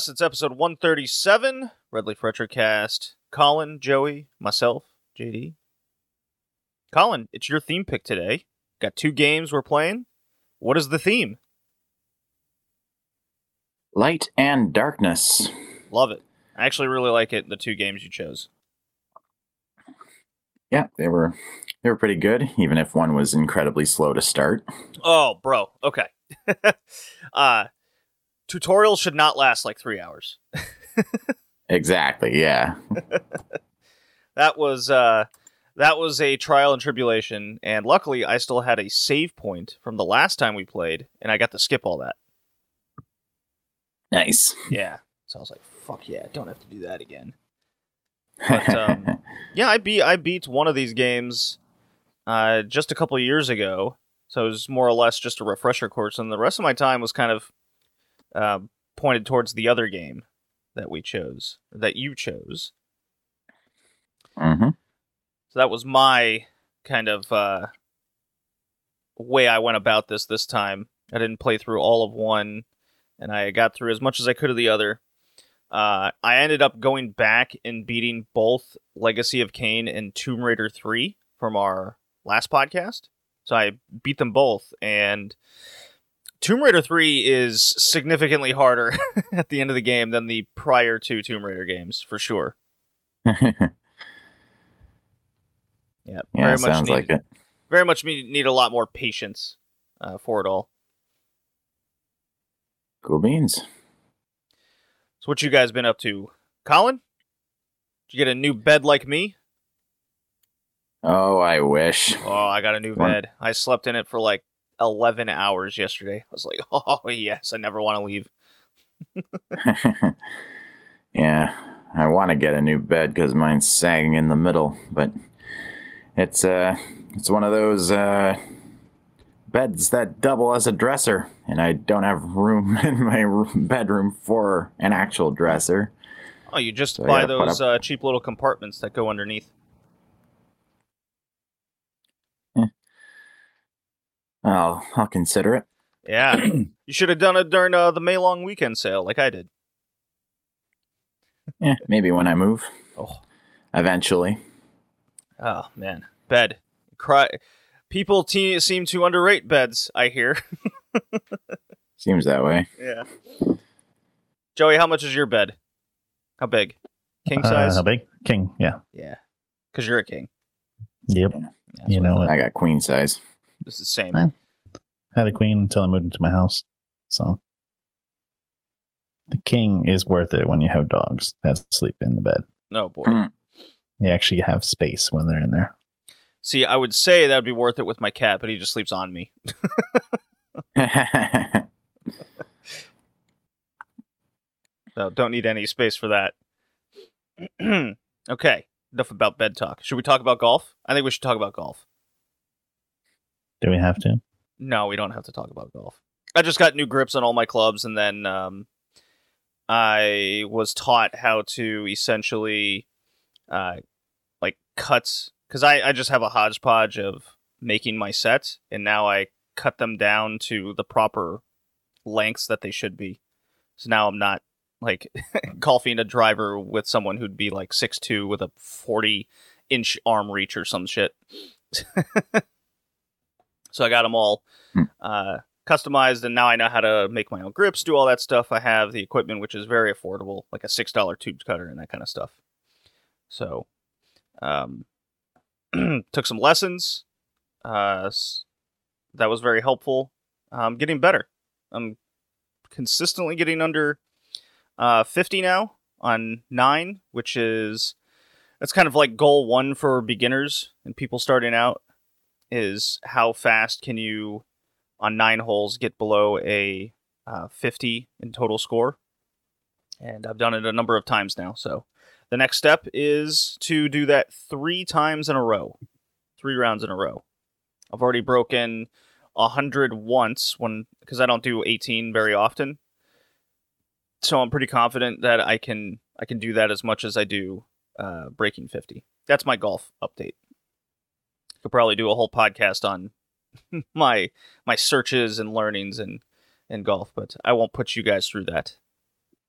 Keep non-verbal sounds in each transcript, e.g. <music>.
And look at us, it's episode 137, Red Leaf Retrocast. Colin, Joey, myself, JD. Colin, it's your theme pick today. Got two games we're playing. What is the theme? Light and darkness. Love it. I actually really like it, the two games you chose. Yeah, they were they were pretty good, even if one was incredibly slow to start. Oh, bro. Okay. <laughs> uh tutorials should not last like 3 hours. <laughs> Exactly, yeah. <laughs> that was uh that was a trial and tribulation and luckily I still had a save point from the last time we played and I got to skip all that. Nice. Yeah. So I was like, fuck yeah, don't have to do that again. But, um, <laughs> Yeah, I beat I beat one of these games uh just a couple years ago. So it was more or less just a refresher course and the rest of my time was kind of uh, pointed towards the other game that we chose, that you chose. hmm So that was my kind of uh, way I went about this this time. I didn't play through all of one, and I got through as much as I could of the other. Uh, I ended up going back and beating both Legacy of Kain and Tomb Raider 3 from our last podcast. So I beat them both, and Tomb Raider 3 is significantly harder <laughs> at the end of the game than the prior two Tomb Raider games, for sure. <laughs> Yeah, yeah, sounds need, like it. very much need, need a lot more patience uh, for it all. Cool beans. So what you guys been up to, Colin? Did you get a new bed like me? Oh, I wish. Oh, I got a new bed. I slept in it for like eleven hours yesterday. I was like, <laughs> oh yes, I never want to leave. <laughs> yeah, I want to get a new bed because mine's sagging in the middle, but it's uh, it's one of those uh, beds that double as a dresser, and I don't have room <laughs> in my room, bedroom for an actual dresser. Oh, you just So, buy those uh, cheap little compartments that go underneath. I'll I'll consider it. Yeah, <clears throat> you should have done it during uh, the May long weekend sale, like I did. Yeah, maybe when I move, Oh, eventually. oh man, bed. Cry. People te- seem to underrate beds. I hear. <laughs> Seems that way. Yeah. Joey, how much is your bed? How big? King Uh, size? how big? King. Yeah. yeah. Because you're a king. Yep. That's You know thought. it. I got queen size. This is the same. Huh? Had a queen until I moved into my house. So the king is worth it when you have dogs that sleep in the bed. No boy. Hmm. They actually have space when they're in there. See, I would say that would be worth it with my cat, but he just sleeps on me. <laughs> <laughs> So don't need any space for that. <clears throat> okay. Enough about bed talk. Should we talk about golf? I think we should talk about golf. Do we have to? No, we don't have to talk about golf. I just got new grips on all my clubs, and then um, I was taught how to essentially, uh, like cut because I I just have a hodgepodge of making my sets, and now I cut them down to the proper lengths that they should be. So now I'm not like <laughs> golfing a driver with someone who'd be like six two with a forty inch arm reach or some shit. <laughs> so I got them all Hmm. uh, customized, and now I know how to make my own grips, do all that stuff. I have the equipment, which is very affordable, like a six dollar tube cutter and that kind of stuff. So, um, <clears throat> took some lessons. Uh, that was very helpful. I'm getting better. I'm consistently getting under uh, 50 now on nine, which is that's kind of like goal one for beginners and people starting out is how fast can you on nine holes get below a uh, 50 in total score? And i've done it a number of times now so the next step is to do that three times in a row three rounds in a row. I've already broken 100 once when because i don't do 18 very often. So i'm pretty confident that i can i can do that as much as i do uh, breaking 50 that's my golf update could probably do a whole podcast on <laughs> my my searches and learnings and in golf, but I won't put you guys through that.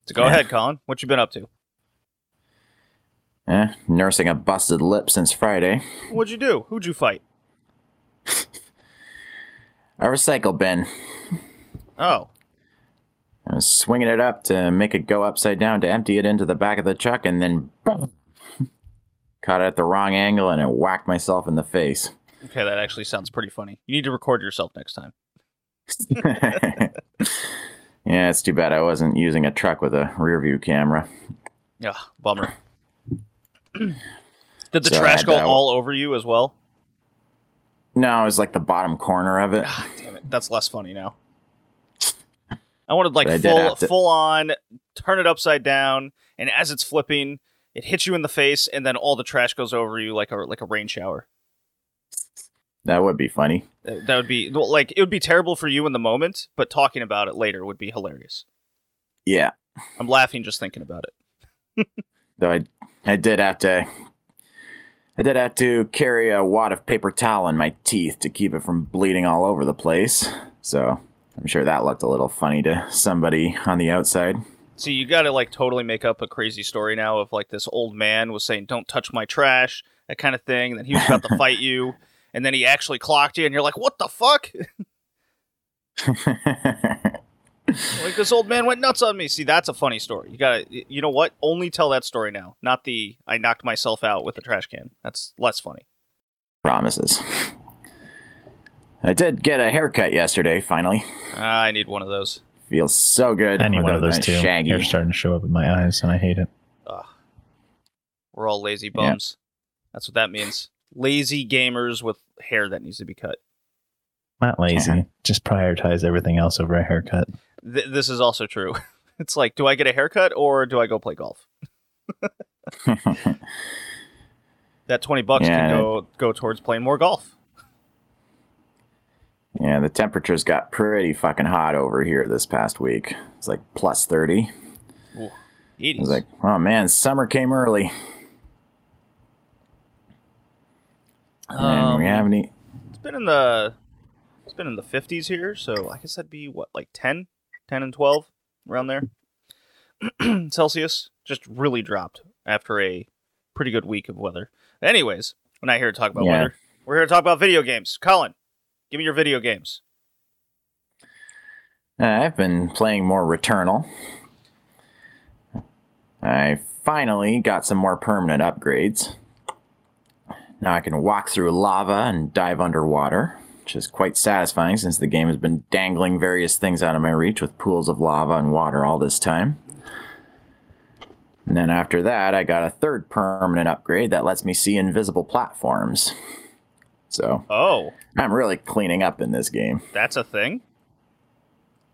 So go Yeah. ahead, Colin. What you been up to? Eh, nursing a busted lip since Friday. What'd you do? Who'd you fight? A recycle bin. Oh, I was swinging it up to make it go upside down to empty it into the back of the truck, and then boom, caught it at the wrong angle and it whacked myself in the face. okay. That actually sounds pretty funny. You need to record yourself next time. <laughs> yeah, it's too bad I wasn't using a truck with a rear view camera. Yeah, bummer. <clears throat> Did the So trash go all over you as well? No, it was like the bottom corner of it. Ah, damn it. That's less funny now. I wanted like But full to- full on turn it upside down and as it's flipping, it hits you in the face and then all the trash goes over you like a like a rain shower. That would be funny. That would be well, like it would be terrible for you in the moment, but talking about it later would be hilarious. Yeah. I'm laughing just thinking about it. <laughs> Though I, I did have to, I did have to carry a wad of paper towel in my teeth to keep it from bleeding all over the place. So I'm sure that looked a little funny to somebody on the outside. See, you got to like totally make up a crazy story now of like this old man was saying, "Don't touch my trash," that kind of thing. And then he was about to <laughs> fight you, and then he actually clocked you, and you're like, "What the fuck?" <laughs> like this old man went nuts on me. See, that's a funny story. You got to, you know what? Only tell that story now, not the I knocked myself out with a trash can. That's less funny. Promises. I did get a haircut yesterday. Finally, Ah, I need one of those. Feels so good. Any one of those two. too. Shaggy. Hair's starting to show up in my eyes, and I hate it. Ugh. We're all lazy Yeah. bums. That's what that means. Lazy gamers with hair that needs to be cut. Not lazy. Just prioritize everything else over a haircut. Th- this is also true. <laughs> It's like, do I get a haircut or do I go play golf? <laughs> That twenty bucks Yeah. can go go towards playing more golf. Yeah, the temperatures got pretty fucking hot over here this past week. It's like plus thirty. I Eighties. was like, oh man, summer came early. and we Um, haven't e- it's been in the it's been in the fifties here, so I guess that'd be what like 10? 10 and twelve around there. <clears throat> Celsius just really dropped after a pretty good week of weather. Anyways, we're not here to talk about Yeah. weather. We're here to talk about video games. Colin, give me your video games. Uh, I've been playing more Returnal. I finally got some more permanent upgrades. Now I can walk through lava and dive underwater, which is quite satisfying since the game has been dangling various things out of my reach with pools of lava and water all this time. And then after that, I got a third permanent upgrade that lets me see invisible platforms. So Oh, I'm really cleaning up in this game. that's a thing.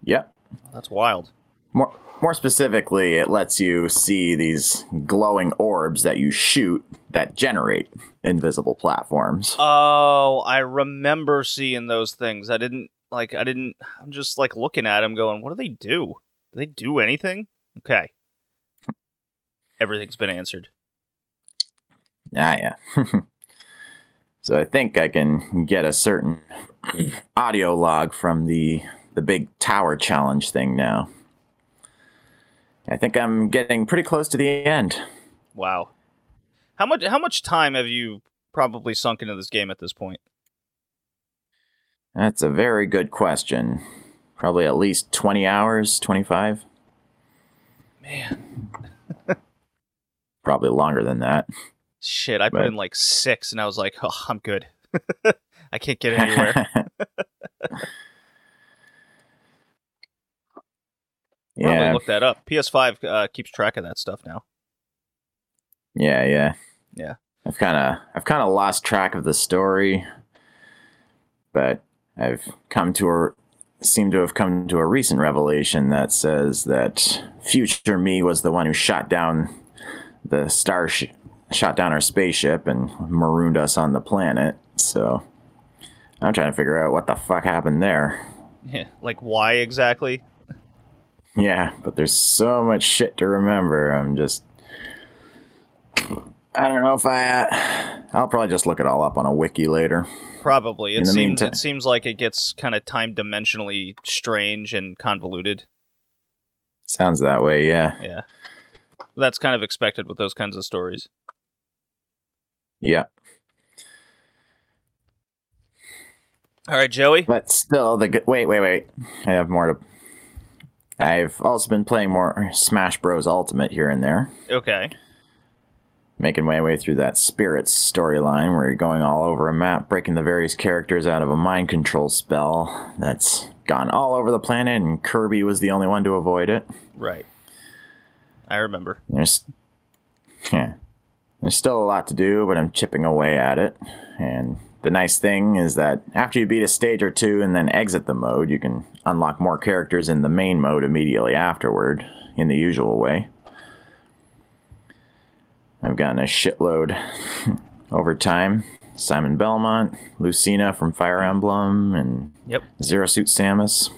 Yep. That's wild. More, more specifically, it lets you see these glowing orbs that you shoot that generate invisible platforms. Oh, I remember seeing those things. I didn't like. I didn't. I'm just like looking at them, going, "What do they do? Do they do anything?" Okay. Everything's been answered. Ah, yeah. <laughs> so I think I can get a certain audio log from the the big tower challenge thing now. I think I'm getting pretty close to the end. Wow. How much? How much time have you probably sunk into this game at this point? That's a very good question. Probably at least 20 hours, 25. Man, <laughs> Probably longer than that. Shit! I put Right. in like six, and I was like, "Oh, I'm good. <laughs> I can't get <laughs> anywhere." <laughs> Probably yeah, look that up. PS5 uh, keeps track of that stuff now. yeah, yeah. Yeah. I've kind of I've kind of lost track of the story, but I've come to a seem to have come to a recent revelation that says that future me was the one who shot down the star sh- shot down our spaceship and marooned us on the planet. So I'm trying to figure out what the fuck happened there. Yeah, like why exactly? Yeah, but there's so much shit to remember. I'm just. I don't know if I. Uh, I'll probably just look it all up on a wiki later. Probably. It seems meantime- it seems like it gets kind of time dimensionally strange and convoluted. Sounds that way, yeah. Yeah. That's kind of expected with those kinds of stories. Yeah. All right, Joey. But still, the good. Wait, wait, wait. I have more to. I've also been playing more Smash Bros. Ultimate here and there, Okay. making my way through that Spirits storyline where you're going all over a map, breaking the various characters out of a mind control spell that's gone all over the planet, and Kirby was the only one to avoid it. Right. I remember. There's, yeah, there's still a lot to do, but I'm chipping away at it. And the nice thing is that after you beat a stage or two and then exit the mode, you can unlock more characters in the main mode immediately afterward, in the usual way. I've gotten a shitload <laughs> over time. Simon Belmont, Lucina from Fire Emblem, and Yep. Zero Suit Samus.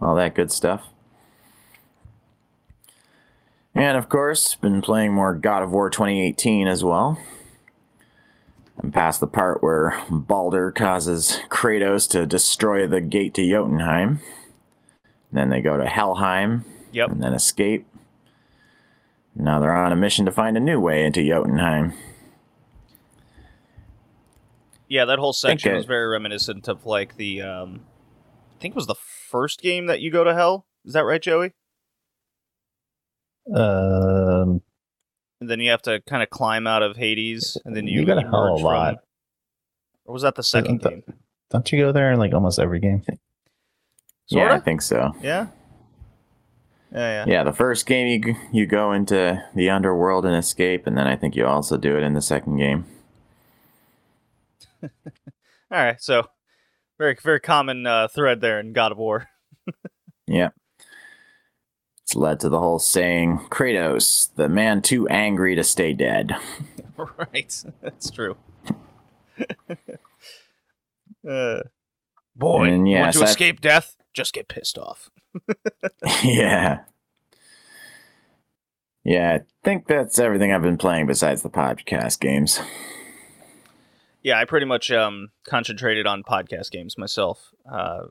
All that good stuff. And of course, been playing more God of War 2018 as well. I'm past the part where Baldur causes Kratos to destroy the gate to Jotunheim. Then they go to Helheim Yep. and then escape. Now they're on a mission to find a new way into Jotunheim. Yeah, that whole section was very reminiscent of like the um I think it was the first game that you go to hell. Is that right, Joey? Um, And then you have to kind of climb out of Hades and then you, You go to hell a emerge from- lot. Or was that the second Isn't game? don't you go there in like almost every game? <laughs> Yeah, I think so. Yeah. Yeah, yeah. Yeah, the first game you you go into the underworld and escape, and then I think you also do it in the second game. <laughs> All right, so very very common uh, thread there in God of War. <laughs> Yeah. It's led to the whole saying, Kratos, the man too angry to stay dead. <laughs> right, <laughs> that's true. <laughs> uh, boy, And yes, want to escape death? Just get pissed off. yeah. Yeah, I think that's everything I've been playing besides the podcast games. Yeah, I pretty much um concentrated on podcast games myself. Uh,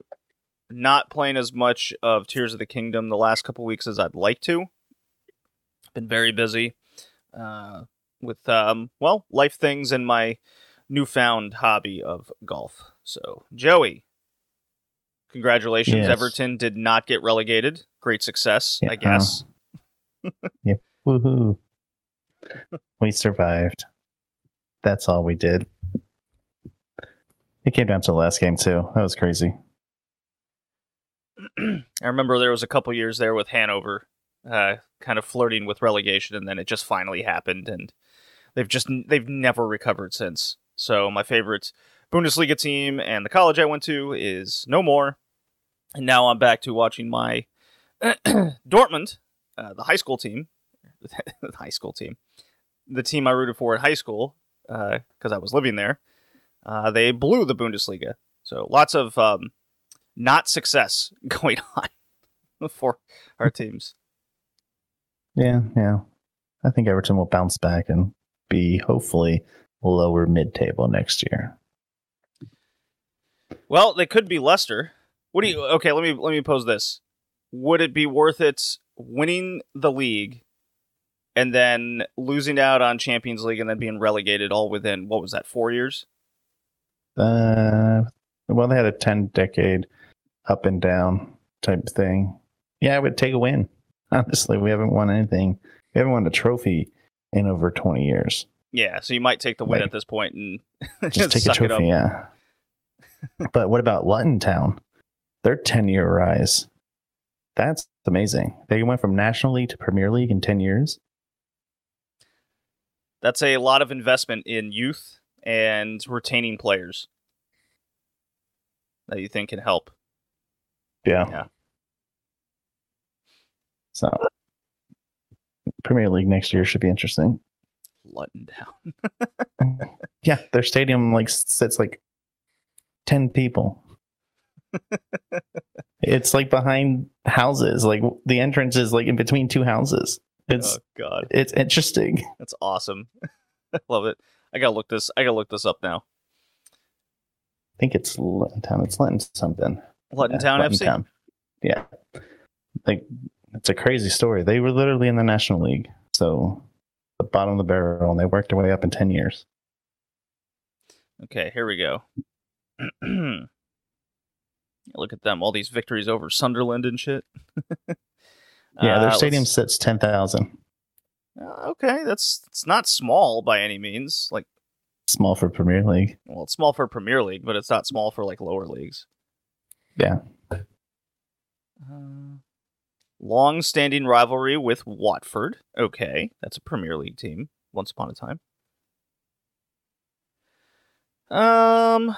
not playing as much of Tears of the Kingdom the last couple weeks as I'd like to. Been very busy uh, with um well life things and my newfound hobby of golf. So Joey, congratulations! Yes. Everton did not get relegated. Great success, Yeah. I guess. <laughs> yep. Woohoo! we survived. That's all we did. It came down to the last game too. That was crazy. <clears throat> I remember there was a couple years there with Hanover, uh, kind of flirting with relegation, and then it just finally happened, and they've just they've never recovered since. So my favorite Bundesliga team and the college I went to is no more, and now I'm back to watching my <clears throat> Dortmund, uh, the high school team, <laughs> the high school team, the team I rooted for in high school because I was living there. Uh, they blew the Bundesliga, so lots of um, not success <laughs> going on for our teams. Yeah, yeah. I think Everton will bounce back and be hopefully lower mid table next year. Well, they could be Leicester. What do you? Okay, let me let me pose this: Would it be worth it winning the league and then losing out on Champions League and then being relegated all within what was that four years? Uh, well, they had a ten decade up and down type thing. Yeah, I would take a win. <laughs> Honestly, we haven't won anything. We haven't won a trophy in over twenty years. Yeah, so you might take the win Wait. at this point and <laughs> Just take a suck it up. trophy, yeah. <laughs> but what about Luton Town? Their ten year rise. That's amazing. They went from National League to Premier League in ten years. That's a lot of investment in youth and retaining players that you think can help. Yeah. Yeah. So Premier League next year should be interesting. Luton down. <laughs> Yeah, their stadium like sits like ten people. <laughs> it's like behind houses. Like the entrance is like in between two houses. It's oh God, it's interesting. that's awesome. I <laughs> love it. I gotta look this. I gotta look this up now. I think it's Luton Town. It's Luton something. Luton Town FC. Town. Yeah. Like it's a crazy story. They were literally in the National League, so the bottom of the barrel, and they worked their way up in ten years. Okay, here we go. <clears throat> Look at them, all these victories over Sunderland and shit. <laughs> Yeah, their Uh, stadium let's- sits ten thousand. Uh, okay, that's it's not small by any means. Like, Small for Premier League. well, it's small for Premier League, but it's not small for like lower leagues. Yeah. Uh, long-standing rivalry with Watford. Okay, that's a Premier League team. Once upon a time. Um,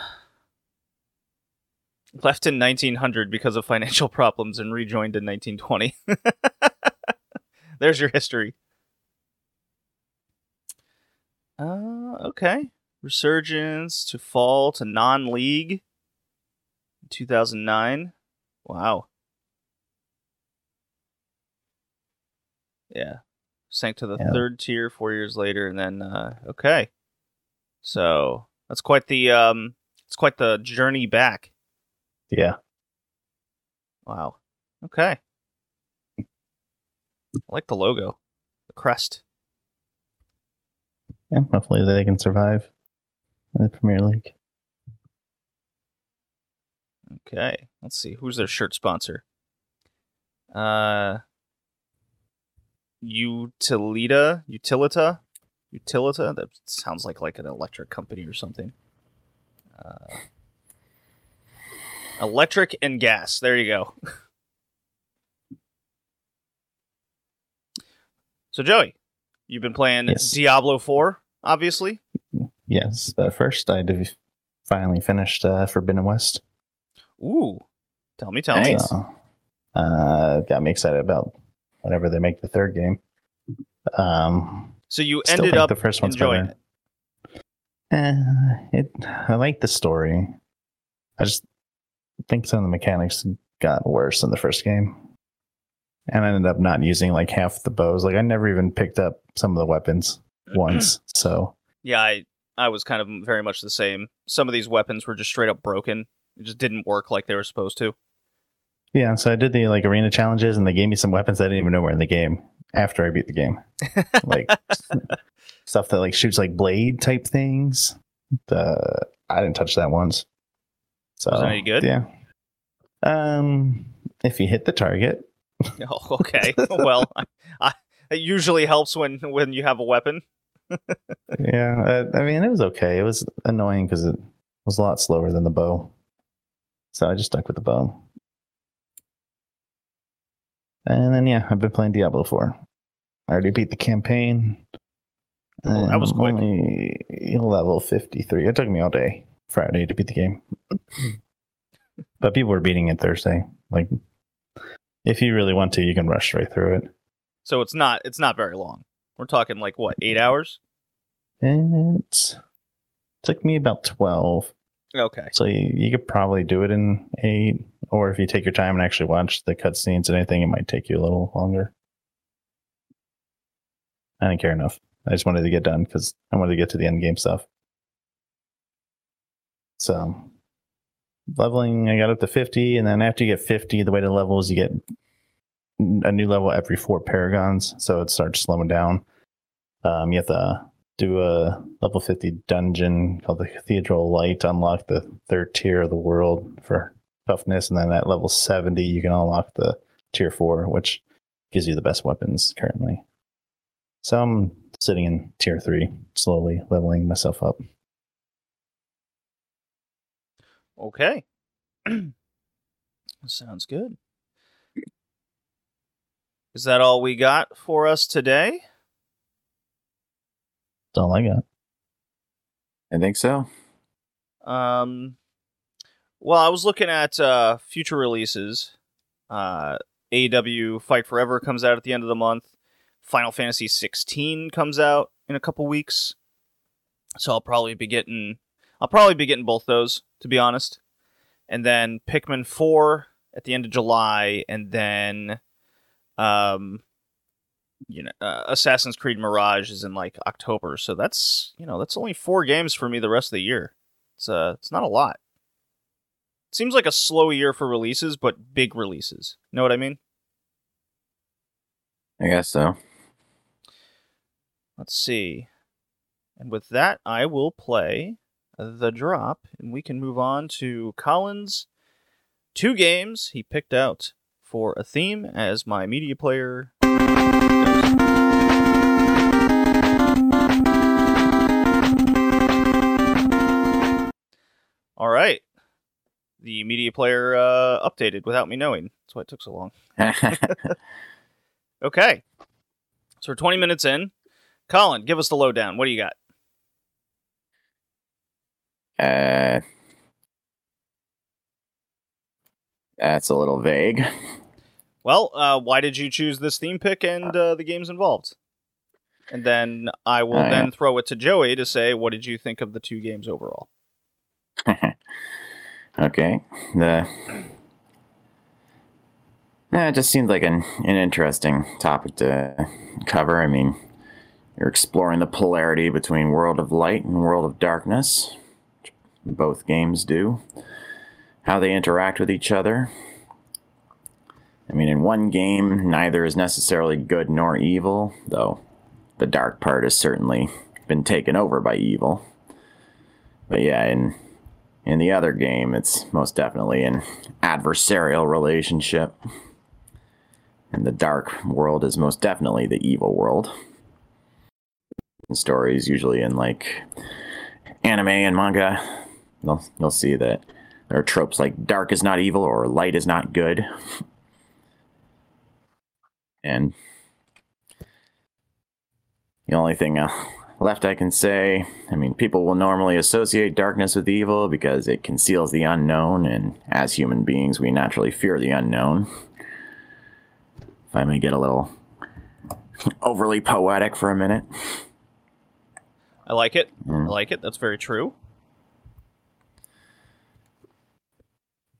left in 1900 because of financial <laughs> problems and rejoined in 1920. <laughs> There's your history. Uh, okay. Resurgence to fall to non-league. In 2009. Wow. Yeah. Sank to the Yeah. third tier four years later, and then uh, okay. So that's quite the um, it's quite the journey back. Yeah. Wow. Okay. I like the logo, the crest. Yeah. Hopefully they can survive in the Premier League. Okay. Let's see. Who's their shirt sponsor? Uh Utilita? Utilita? Utilita? That sounds like like an electric company or something. Uh, electric and gas. There you go. <laughs> so Joey, you've been playing Yes. Diablo 4, obviously. Yes, but first I finally finished uh, Forbidden West. Ooh. Tell me, tell me. Nice. So, uh, got me excited about whenever they make the third game. Um, So you ended think up the first one's enjoying better. it. Eh, it. I like the story. I just think some of the mechanics got worse in the first game, and I ended up not using like half the bows. Like I never even picked up some of the weapons <clears throat> once. So Yeah, I I was kind of very much the same. Some of these weapons were just straight up broken. It just didn't work like they were supposed to. yeah, so I did the like arena challenges, and they gave me some weapons I didn't even know were in the game after I beat the game. <laughs> Like stuff that like shoots like blade type things. The I didn't touch that once. So Was any good? Yeah. Um, if you hit the target, <laughs> oh, okay. well, I, I, it usually helps when when you have a weapon. <laughs> yeah. Uh, I mean, it was okay. It was annoying because it was a lot slower than the bow. So I just stuck with the bow. And then yeah, I've been playing Diablo 4. I already beat the campaign. Oh, that was quick. Only level 53. It took me all day Friday to beat the game. <clears throat> but people were beating it Thursday. Like, if you really want to, you can rush right through it. So it's not it's not very long. We're talking like what eight hours? It took me about 12. Okay. So you, you could probably do it in eight, or if you take your time and actually watch the cutscenes and anything, it might take you a little longer. I didn't care enough. I just wanted to get done because I wanted to get to the end game stuff. So leveling, I got up to 50, and then after you get 50, the way to level is you get a new level every four paragons, so it starts slowing down. Um, you have to do a level 50 dungeon called the Cathedral Light unlock the third tier of the world for toughness. And then at level 70, you can unlock the tier 4, which gives you the best weapons currently. So I'm sitting in tier 3, slowly leveling myself up. Okay. <clears throat> Sounds good. Is that all we got for us today? That's all I got. I think so. Um, well, I was looking at uh, future releases. Uh, AEW Fight Forever comes out at the end of the month. Final Fantasy 16 comes out in a couple weeks. So I'll probably be getting I'll probably be getting both those to be honest. And then Pikmin 4 at the end of July and then um you know uh, Assassin's Creed Mirage is in like October. So that's, you know, that's only 4 games for me the rest of the year. It's uh it's not a lot. Seems like a slow year for releases, but big releases. Know what I mean? I guess so. Let's see. And with that, I will play the drop, and we can move on to Colin's two games he picked out for a theme as my media player. All right. The media player uh, updated without me knowing. That's why it took so long. <laughs> Okay. So we're 20 minutes in. Colin, give us the lowdown. What do you got? uh, that's a little vague. Well, uh, why did you choose this theme pick and uh, the games involved? And then I will Uh, then throw it to Joey to say, what did you think of the two games overall? <laughs> okay. The yeah, it just seemed like an, an interesting topic to cover. I mean, you're exploring the polarity between World of Light and World of Darkness. which Both games do. How they interact with each other. I mean, in one game, neither is necessarily good nor evil, though the dark part has certainly been taken over by evil. But yeah, in in the other game, it's most definitely an adversarial relationship. And the dark world is most definitely the evil world. In stories, usually in like anime and manga, you'll, you'll see that there are tropes like dark is not evil or light is not good. And the only thing uh, left I can say, I mean, people will normally associate darkness with evil because it conceals the unknown, and as human beings, we naturally fear the unknown. If I may get a little overly poetic for a minute. I like it. I Mm. like it. That's very true.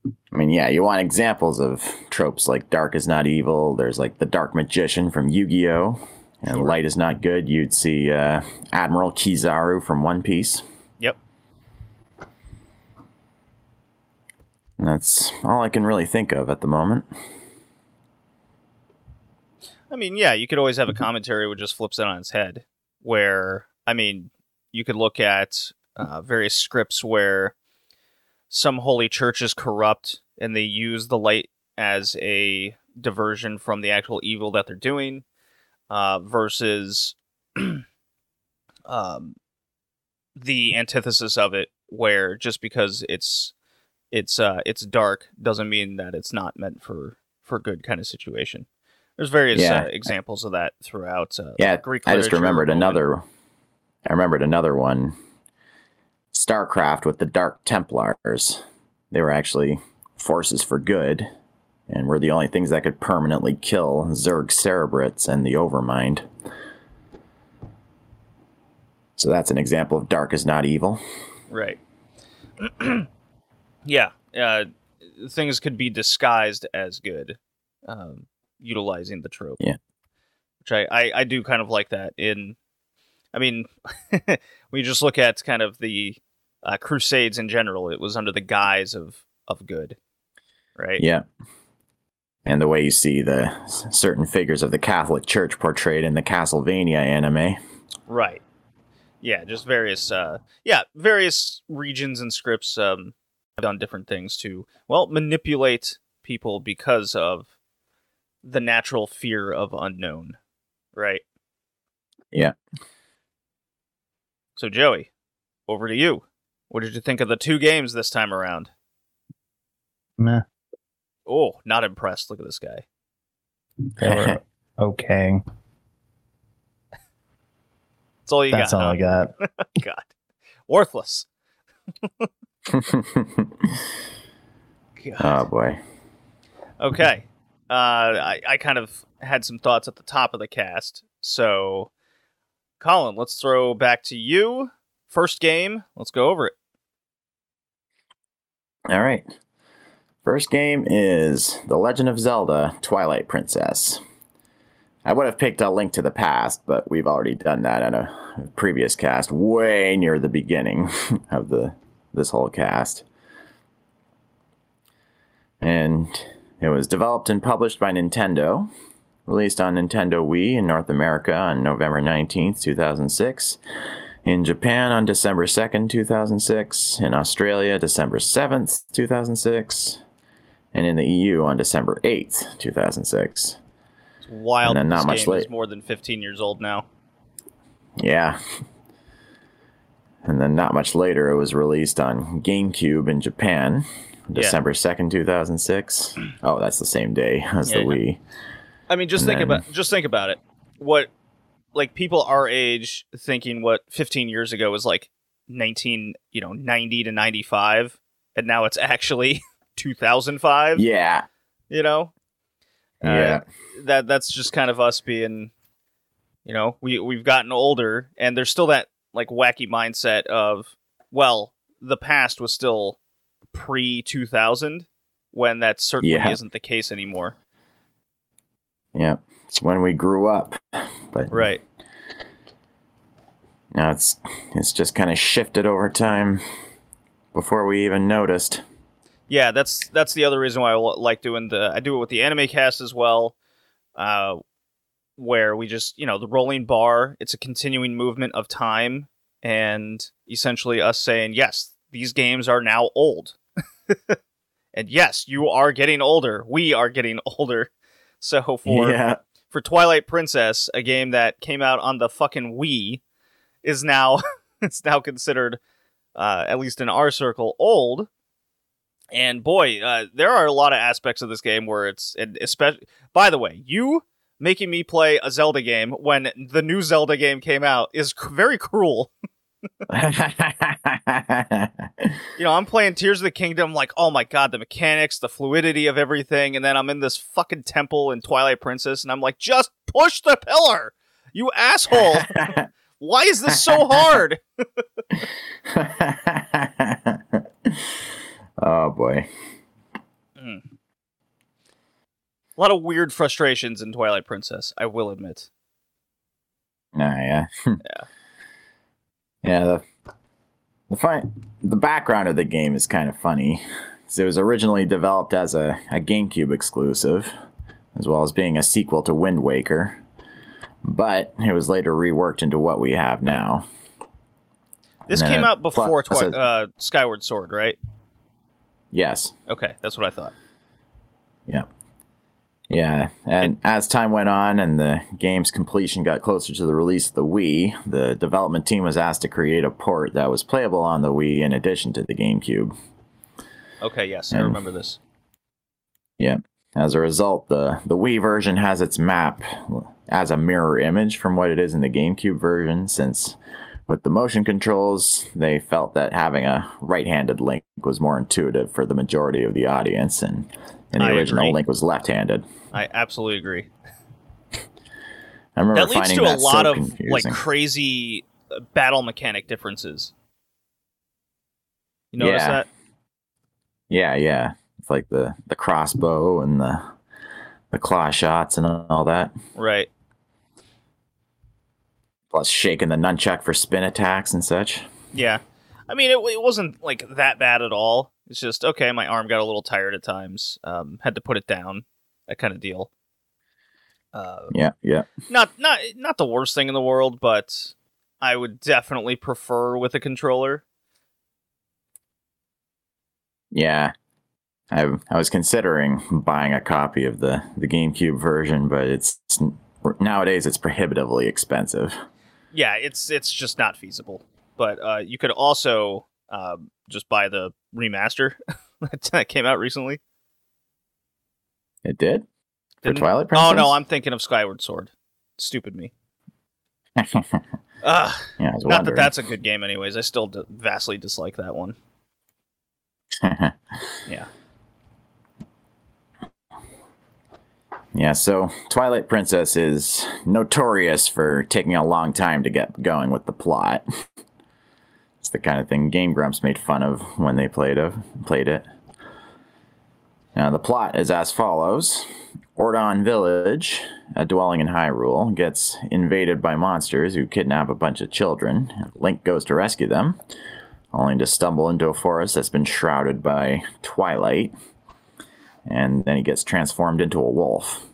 I mean, yeah, you want examples of tropes like dark is not evil. There's like the dark magician from Yu Gi Oh! And Sure. light is not good. You'd see uh, Admiral Kizaru from One Piece. Yep. And that's all I can really think of at the moment. I mean, yeah, you could always have a commentary which just flips it on its head. Where, I mean, you could look at uh, various scripts where some holy church is corrupt and they use the light as a diversion from the actual evil that they're doing, uh, versus <clears throat> um, the antithesis of it, where just because it's it's uh, it's dark doesn't mean that it's not meant for for good kind of situation. There's various Yeah. uh, examples of that throughout. Uh, Yeah, Greek I just remembered another. I remembered another one. StarCraft with the Dark Templars. They were actually forces for good, and were the only things that could permanently kill Zerg Cerebrates and the Overmind. So that's an example of dark is not evil. Right. <clears throat> yeah. Uh, things could be disguised as good, um, utilizing the trope. Yeah. Which I, I, I do kind of like that. In, I mean, <laughs> we just look at kind of the uh, Crusades in general, it was under the guise of of good, right? Yeah. And the way you see the certain figures of the Catholic Church portrayed in the Castlevania anime. Right. Yeah, just various uh yeah, various regions and scripts um have done different things to well manipulate people because of the natural fear of unknown. Right? Yeah. So Joey, over to you. What did you think of the two games this time around? Meh. Oh, not impressed. Look at this guy. They were <laughs> okay. That's all you That's got. all huh? I got. <laughs> God. Worthless. God. <laughs> oh boy. Okay. Uh, I, I kind of had some thoughts at the top of the cast. So, Colin, let's throw back to you. First game. Let's go over it. All right. First game is The Legend of Zelda Twilight Princess. I would have picked a link to the past, but we've already done that in a previous cast way near the beginning <laughs> of the this whole cast. And it was developed and published by Nintendo, released on Nintendo Wii in North America on November 19th, 2006. In Japan on December 2nd, 2006. In Australia, December 7th, 2006. And in the EU on December 8th, 2006. It's wild. And not much later. late- more than 15 years old now. Yeah. And then not much later, it was released on GameCube in Japan, Yeah. December 2nd, 2006. Oh, that's the same day as the Yeah. Wii. I mean, just And think then- about just think about it. What like people our age thinking what 15 years ago was like 19, you know, 90 to 95 and now it's actually <laughs> 2005, Yeah. you know? Uh, Yeah. that that's just kind of us being you know, we we've gotten older and there's still that like wacky mindset of well, the past was still pre 2000 when that certainly Yeah. isn't the case anymore. Yeah. It's when we grew up. But Right. now it's it's just kind of shifted over time before we even noticed. Yeah, that's that's the other reason why I like doing the I do it with the anime cast as well, uh, where we just you know the rolling bar. It's a continuing movement of time, and essentially us saying yes, these games are now old, <laughs> and yes, you are getting older. We are getting <laughs> older. So for yeah. For Twilight Princess, a game that came out on the fucking Wii, is now <laughs> it's now considered, uh, at least in our circle, old. And boy, uh, there are a lot of aspects of this game where it's, and especially. By the way, you making me play a Zelda game when the new Zelda game came out is c- very cruel. <laughs> You know, I'm playing Tears of the Kingdom, like, oh my god, the mechanics, the fluidity of everything, and then I'm in this fucking temple in Twilight Princess, and I'm like, just push the pillar, you asshole! Why is this so hard? <laughs> <laughs> oh boy. Hmm. A lot of weird frustrations in Twilight Princess, I will admit. Nah, yeah. <laughs> Yeah. Yeah, the the fun, the background of the game is kind of funny. It was originally developed as a, a GameCube exclusive, as well as being a sequel to Wind Waker. But it was later reworked into what we have now. This And came out before plus- Twi- uh, Skyward Sword, right? Yes. Okay, that's what I thought. Yeah. Yeah, and as time went on and the game's completion got closer to the release of the Wii, the development team was asked to create a port that was playable on the Wii in addition to the GameCube. Okay, yes, I remember this. Yeah. As a result, the, the Wii version has its map as a mirror image from what it is in the GameCube version, since with the motion controls, they felt that having a right handed Link was more intuitive for the majority of the audience, and, and the I original agree. Link was left handed. I absolutely agree. I remember That leads finding to a lot so of like crazy uh, battle mechanic differences. You notice Yeah. that? Yeah, yeah. It's like the, the crossbow and the the claw shots and all that. Right. Plus shaking the nunchuck for spin attacks and such. Yeah. I mean, it, it wasn't like that bad at all. It's just okay. My arm got a little tired at times. Um, had to put it down. That kind of deal. Uh, Yeah, yeah. not not not the worst thing in the world, but I would definitely prefer with a controller. Yeah. I I was considering buying a copy of the the GameCube version, but it's nowadays it's prohibitively expensive. Yeah, it's it's just not feasible. But uh, you could also um, just buy the remaster <laughs> that came out recently. It did for Didn't- Twilight Princess. Oh no, I'm thinking of Skyward Sword. Stupid me. <laughs> Ugh, yeah, not that that's a good game, anyways. I still d- vastly dislike that one. <laughs> Yeah. Yeah, so Twilight Princess is notorious for taking a long time to get going with the plot. <laughs> It's the kind of thing Game Grumps made fun of when they played of played it. Now the plot is as follows: Ordon Village, a dwelling in Hyrule, gets invaded by monsters who kidnap a bunch of children. Link goes to rescue them, only to stumble into a forest that's been shrouded by twilight and then he gets transformed into a wolf.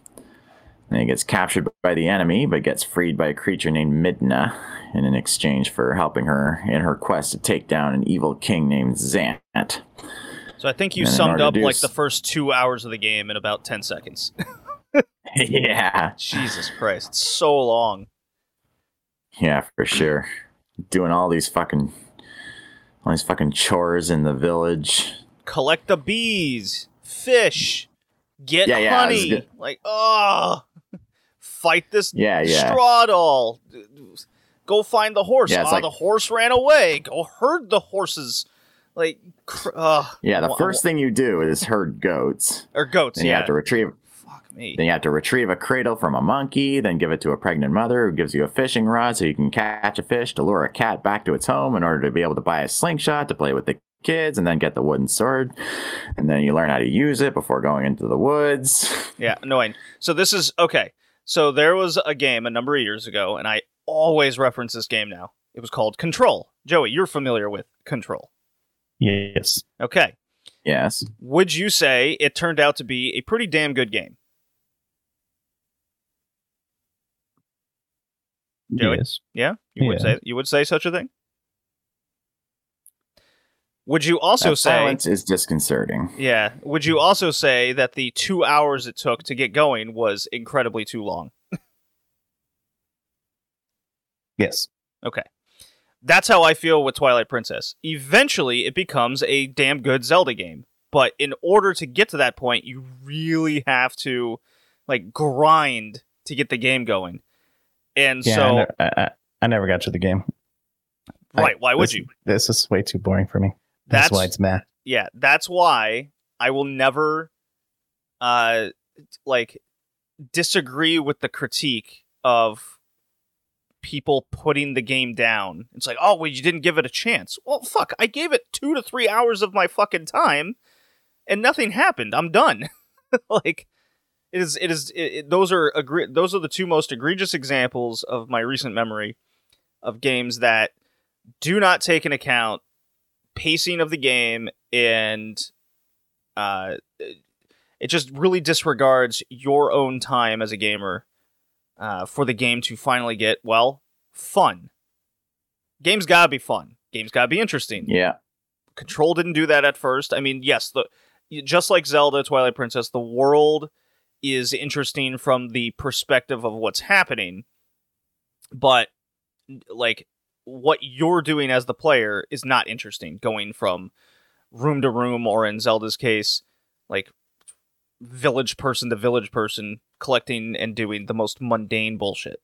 And he gets captured by the enemy, but gets freed by a creature named Midna in an exchange for helping her in her quest to take down an evil king named Zant. So I think you And summed up like the first two hours of the game in about ten seconds. <laughs> yeah. Jesus Christ, it's so long. Yeah, for sure. Doing all these fucking all these fucking chores in the village. Collect the bees, fish, get Yeah, yeah, honey. Like, oh, <laughs> fight this Yeah, yeah. straw doll. Go find the horse. Yeah, oh, like- the horse ran away. Go herd the horses. Like, cr- uh, Yeah, the first thing you do is herd goats. or goats. Then you yeah. have to retrieve Fuck me. then you have to retrieve a cradle from a monkey, then give it to a pregnant mother who gives you a fishing rod so you can catch a fish to lure a cat back to its home in order to be able to buy a slingshot to play with the kids and then get the wooden sword. And then you learn how to use it before going into the woods. <laughs> Yeah, annoying. So this is okay. So there was a game a number of years ago, and I always reference this game now. It was called Control. Joey, you're familiar with Control. Yes. Okay. Yes. Would you say it turned out to be a pretty damn good game? Joey? Yes. Yeah, you would say you would say such a thing. Would you also That say silence is disconcerting. Yeah. Would you also say that the two hours it took to get going was incredibly too long? Yes. Okay. That's how I feel with Twilight Princess. Eventually, it becomes a damn good Zelda game. But in order to get to that point, you really have to, like, grind to get the game going. And Yeah. I, so, ne- I, I, I never got to the game. I- right, why would this- you? This is way too boring for me. That's, That's why it's math. yeah that's why i will never uh like disagree with the critique of people putting the game down. It's like oh well you didn't give it a chance. Well fuck i gave it two to three hours of my fucking time and nothing happened. I'm done. <laughs> Like it is it is it, it- those are agree those are the two most egregious examples of my recent memory of games that do not take into account pacing of the game and uh it just really disregards your own time as a gamer uh, for the game to finally get well fun games gotta be fun games gotta be interesting Yeah. Control didn't do that at first. I mean, yes, the just like Zelda Twilight Princess, the world is interesting from the perspective of what's happening, but like what you're doing as the player is not interesting. Going from room to room, or in Zelda's case, like village person to village person, collecting and doing the most mundane bullshit.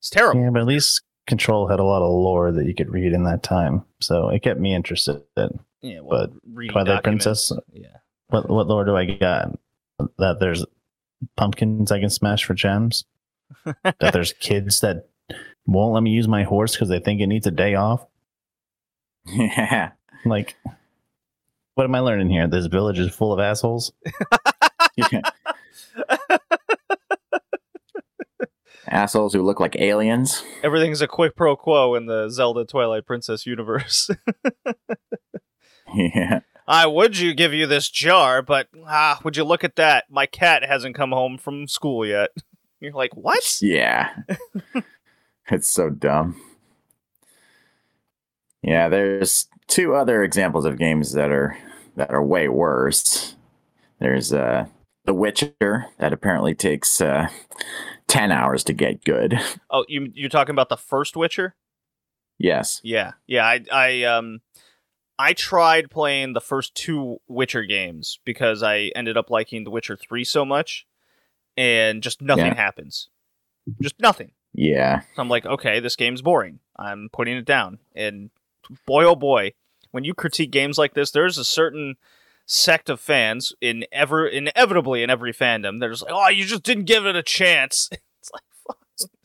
It's terrible. Yeah, but at least Control had a lot of lore that you could read in that time, so it kept me interested. Yeah, well, But Twilight Princess, Yeah. what what lore do I got? That there's pumpkins I can smash for gems. <laughs> that there's kids that won't let me use my horse because they think it needs a day off. Yeah. Like, what am I learning here? This village is full of assholes. <laughs> <laughs> Assholes who look like aliens. Everything's a quid pro quo in the Zelda Twilight Princess universe. <laughs> Yeah. I would you give you this jar, but ah, would you look at that? My cat hasn't come home from school yet. <laughs> You're like, what? Yeah. it's so dumb. Yeah, there's two other examples of games that are that are way worse. There's uh The Witcher that apparently takes uh 10 hours to get good. Oh, you you're talking about the first Witcher? Yes. Yeah, yeah. I I um I tried playing the first two Witcher games because I ended up liking The Witcher three so much, and just nothing Yeah. happens. Just nothing. Yeah. So I'm like, okay, this game's boring. I'm putting it down. And boy, oh boy, when you critique games like this, there's a certain sect of fans in ever inevitably in every fandom. They're just like, oh, you just didn't give it a chance. <laughs> It's like, fuck,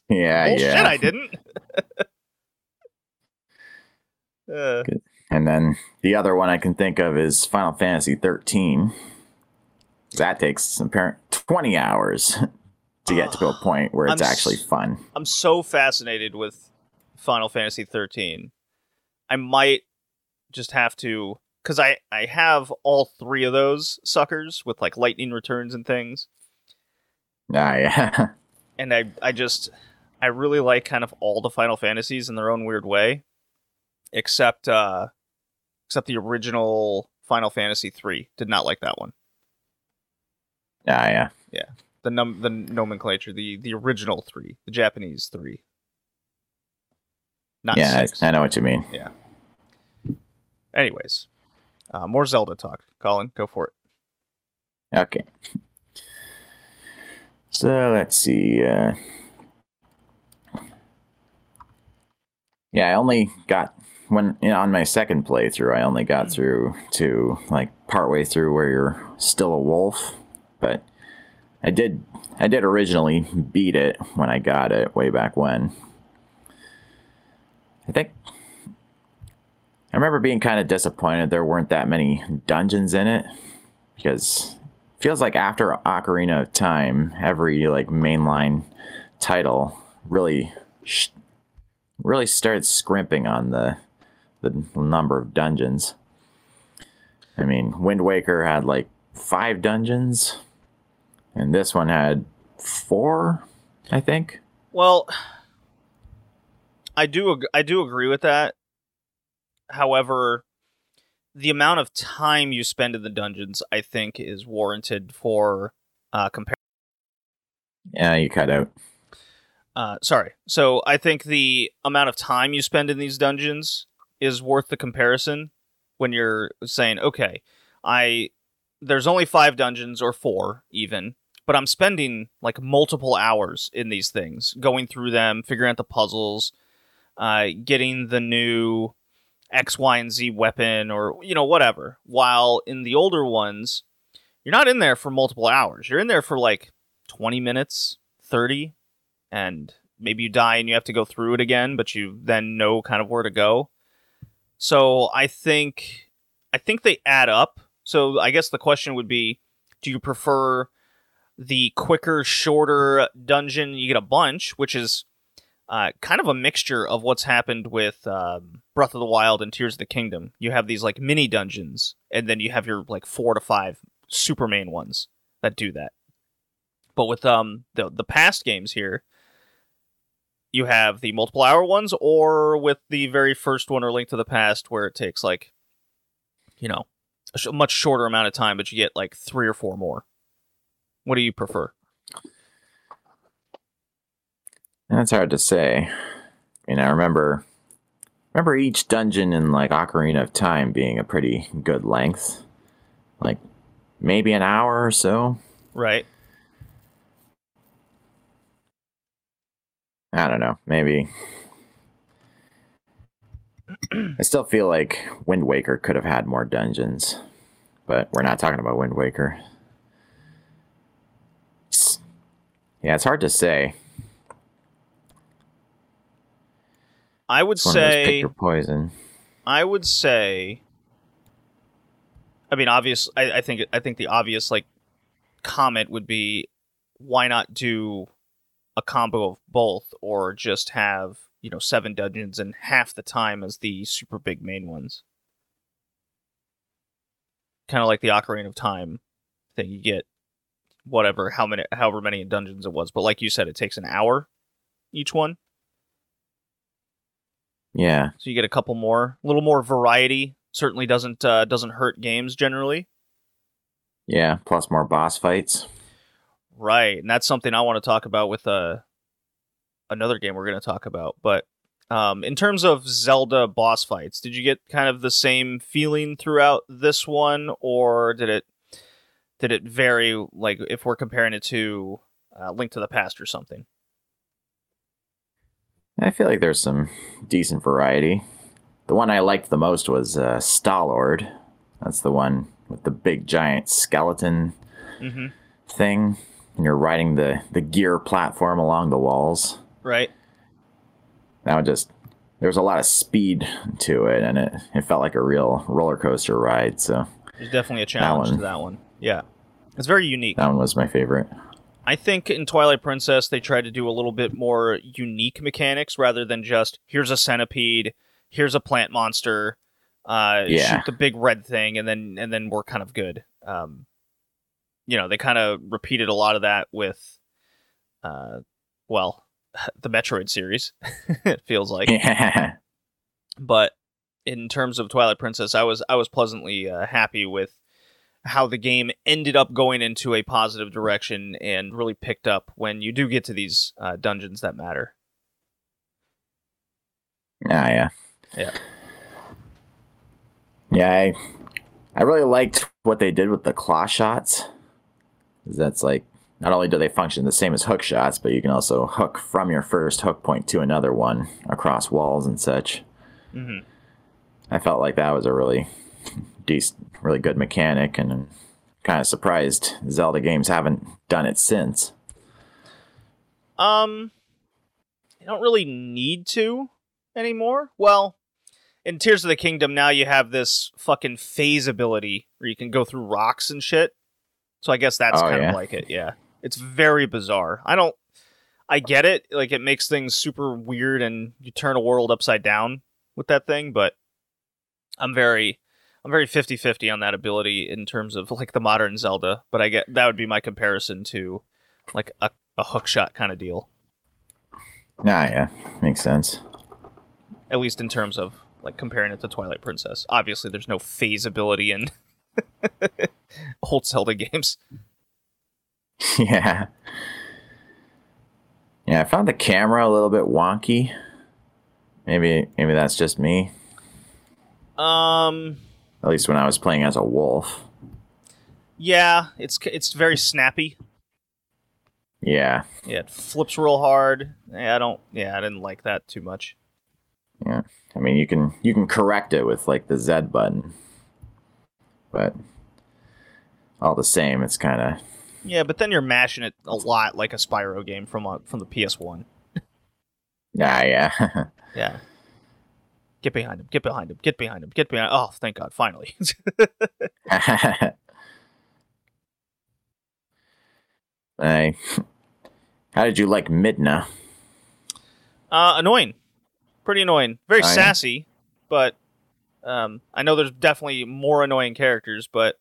Yeah, bullshit, yeah. I didn't. <laughs> uh, And then the other one I can think of is Final Fantasy 13. That takes apparent 20 hours <laughs> to get to a <sighs> point where it's I'm actually fun. I'm so fascinated with Final Fantasy 13. I might just have to because I I have all three of those suckers with like lightning returns and things. Ah, yeah. <laughs> and I I just I really like kind of all the Final Fantasies in their own weird way, except uh, except the original Final Fantasy three. Did not like that one. Ah, Yeah, yeah. The num the nomenclature, the the original three, the Japanese three. Not yeah, six. I, I know what you mean. Yeah. Anyways, uh, more Zelda talk. Colin, go for it. Okay. So let's see. Uh, yeah, I only got when you know, on my second playthrough. I only got through to like partway through where you're still a wolf, but I did. I did originally beat it when I got it way back when. I think I remember being kind of disappointed there weren't that many dungeons in it because it feels like after Ocarina of Time, every like mainline title really really started scrimping on the the number of dungeons. I mean, Wind Waker had like five dungeons, and this one had four, I think. Well, I do I do agree with that. However, the amount of time you spend in the dungeons, I think, is warranted for uh, compare. Yeah, you cut out. Uh, sorry. So I think the amount of time you spend in these dungeons is worth the comparison when you're saying, okay, I there's only five dungeons or four even, but I'm spending like multiple hours in these things, going through them, figuring out the puzzles, uh, getting the new X, Y, and Z weapon or you know whatever. While in the older ones, you're not in there for multiple hours. You're in there for like 20 minutes, 30, and maybe you die and you have to go through it again, but you then know kind of where to go. So I think I think they add up. So I guess the question would be, do you prefer the quicker, shorter dungeon? You get a bunch, which is uh, kind of a mixture of what's happened with um, Breath of the Wild and Tears of the Kingdom. You have these like mini dungeons, and then you have your like four to five super main ones that do that. But with um the the past games here, you have the multiple hour ones, or with the very first one, or Link to the Past, where it takes like, you know, a sh- much shorter amount of time, but you get like three or four more. What do you prefer? That's hard to say. I mean, I remember remember each dungeon in like Ocarina of Time being a pretty good length, like maybe an hour or so. Right. I don't know, maybe. I still feel like Wind Waker could have had more dungeons, but we're not talking about Wind Waker. Yeah, it's hard to say. I would It's one of those pick say. your poison. I would say. I mean, obvious. I, I think. I think the obvious like comment would be, why not do a combo of both, or just have you know seven dungeons and half the time as the super big main ones. Kind of like the Ocarina of Time thing. You get whatever, how many, however many dungeons it was, but like you said, it takes an hour each one. Yeah, so you get a couple more, a little more variety. Certainly doesn't uh, doesn't hurt games generally, yeah. Plus more boss fights. right? And that's something I want to talk about with uh, another game we're going to talk about. But um, in terms of Zelda boss fights, did you get kind of the same feeling throughout this one, or did it did it vary? Like if we're comparing it to uh, Link to the Past or something? I feel like there's some decent variety. The one I liked the most was uh, Stallord. That's the one with the big giant skeleton Mm-hmm. thing, and you're riding the the gear platform along the walls. Right. That one just there was a lot of speed to it, and it it felt like a real roller coaster ride. So There's definitely a challenge one. to that one. Yeah, it's very unique. that one was my favorite. I think in Twilight Princess they tried to do a little bit more unique mechanics rather than just here's a centipede, here's a plant monster, uh, Yeah. shoot the big red thing, and then and then we're kind of good. Um, you know, they kind of repeated a lot of that with uh, well, <laughs> the Metroid series. <laughs> it feels like, yeah. <laughs> but in terms of Twilight Princess, I was I was pleasantly uh, happy with how the game ended up going into a positive direction and really picked up when you do get to these uh, dungeons that matter. Ah, yeah. Yeah. Yeah, I, I really liked what they did with the claw shots. That's like not only do they function the same as hook shots, but you can also hook from your first hook point to another one across walls and such. hmm I felt like that was a really decent, really good mechanic, and I'm kind of surprised Zelda games haven't done it since. Um, you don't really need to anymore. Well, in Tears of the Kingdom, now you have this fucking phase ability where you can go through rocks and shit. So I guess that's Oh, kind yeah? of like it. Yeah, it's very bizarre. I don't. I get it. Like it makes things super weird, and you turn a world upside down with that thing. But I'm very, I'm very 50-50 on that ability in terms of like the modern Zelda. But I get that would be my comparison to like a, a hook shot kind of deal. Nah, yeah, makes sense. at least in terms of like comparing it to Twilight Princess. Obviously, there's no phase ability in <laughs> old Zelda games. <laughs> yeah. Yeah, I found the camera a little bit wonky. Maybe maybe that's just me. Um, At least when I was playing as a wolf. yeah, it's it's very snappy. Yeah. Yeah, it flips real hard. Yeah, I don't. Yeah, I didn't like that too much. Yeah. I mean, you can you can correct it with like the Z button. But all the same, it's kind of Yeah, but then you're mashing it a lot like a Spyro game from uh, from the PS1. yeah, <laughs> yeah. Yeah. Get behind him. Get behind him. Get behind him. Get behind. Oh, thank God! Finally. <laughs> I, how did you like Midna? Uh, annoying. Pretty annoying. Very yeah? sassy, but um, I know there's definitely more annoying characters, but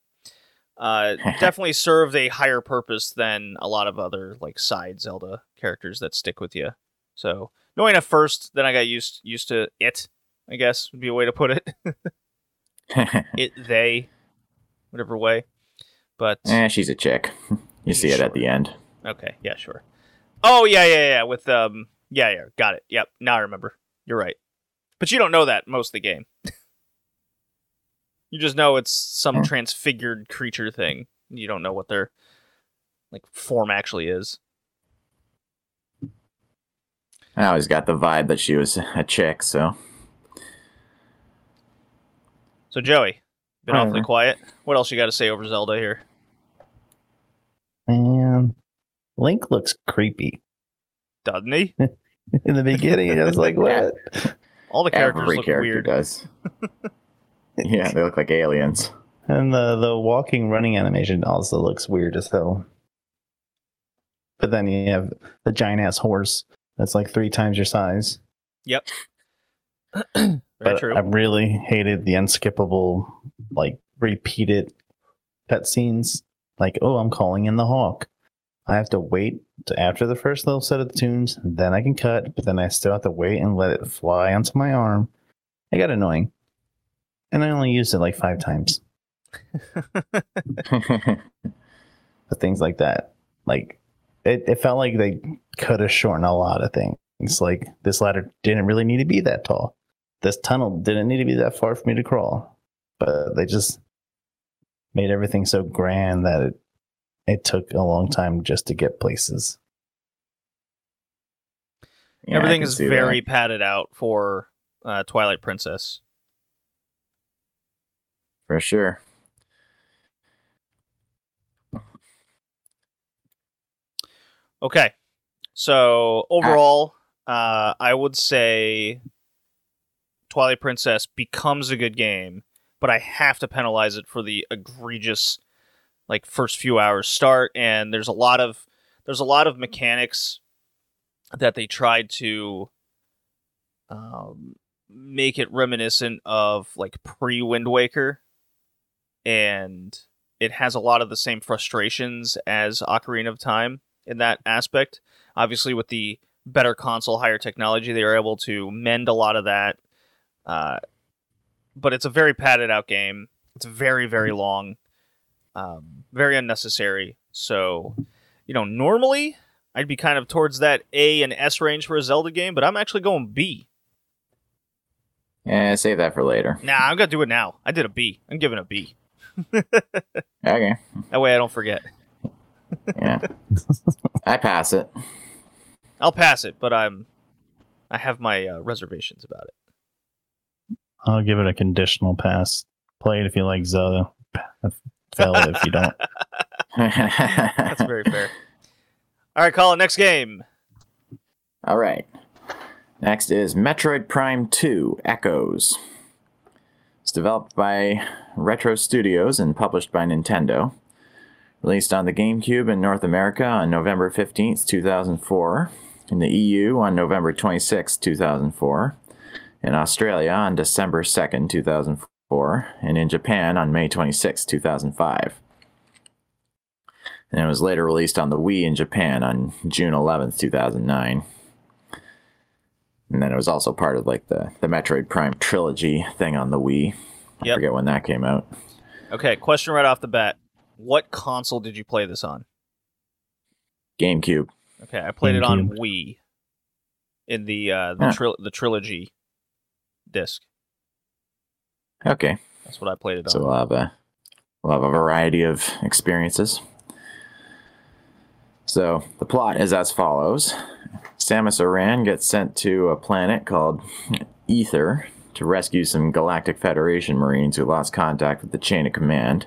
uh, <laughs> definitely served a higher purpose than a lot of other like side Zelda characters that stick with you. So annoying at first, then I got used used to it. I guess would be a way to put it. <laughs> it they, whatever way. But eh, she's a chick. <laughs> You see it at the end. Okay, yeah, sure. Oh yeah, yeah, yeah. With um, yeah, yeah, got it. Yep, now I remember. You're right. But you don't know that most of the game. <laughs> you just know it's some Hmm. transfigured creature thing. You don't know what their like form actually is. I always got the vibe that she was a chick, so So Joey, been Hi, awfully there. quiet. What else you got to say over Zelda here? Man, Link looks creepy. Doesn't he? <laughs> In the beginning, I was like, <laughs> what? All the characters every look character weird. does. <laughs> yeah, they look like aliens. And the the walking running animation also looks weird as hell. But then you have the giant ass horse that's like three times your size. Yep. <clears throat> Very But true. I really hated the unskippable, like repeated cutscenes. Like, oh, I'm calling in the hawk. I have to wait to after the first little set of the tunes, then I can cut, but then I still have to wait and let it fly onto my arm. It got annoying. And I only used it like five times. <laughs> But things like that. Like it, it felt like they could have shortened a lot of things. Like this ladder didn't really need to be that tall. This tunnel didn't need to be that far for me to crawl. But they just made everything so grand that it it took a long time just to get places. Yeah, Everything is see that. very padded out for uh, Twilight Princess. for sure. Okay. So overall, uh, I would say Twilight Princess becomes a good game, but I have to penalize it for the egregious like first few hours start and there's a lot of there's a lot of mechanics that they tried to um, make it reminiscent of like pre Wind Waker and it has a lot of the same frustrations as Ocarina of Time in that aspect. Obviously, with the better console, higher technology, they were able to mend a lot of that. Uh, but it's a very padded out game. It's very very long, um, very unnecessary. So, you know, normally I'd be kind of towards that A and S range for a Zelda game, but I'm actually going B. Yeah, save that for later. Nah, I'm gonna do it now. I did a B. I'm giving a B. <laughs> Okay. That way I don't forget. Yeah. <laughs> I pass it. I'll pass it, but I'm I have my uh, reservations about it. I'll give it a conditional pass. Play it if you like Zelda. Fail it if you don't. <laughs> That's very fair. All right, Colin. Next game. All right. Next is Metroid Prime 2 Echoes. It's developed by Retro Studios and published by Nintendo. Released on the GameCube in North America on November 15th, 2004. In the EU on November 26th, 2004. In Australia on December 2nd, 2004. And in Japan on May 26th, 2005. And it was later released on the Wii in Japan on June 11th, 2009. And then it was also part of like the, the Metroid Prime trilogy thing on the Wii. I Yep. forget when that came out. Okay, question right off the bat. What console did you play this on? GameCube. Okay, I played it on Wii in the uh, the, Huh. tril- the trilogy disc. Okay. That's what I played it on. So we'll have a we'll have a variety of experiences. So the plot is as follows: Samus Aran gets sent to a planet called Aether to rescue some Galactic Federation Marines who lost contact with the chain of command.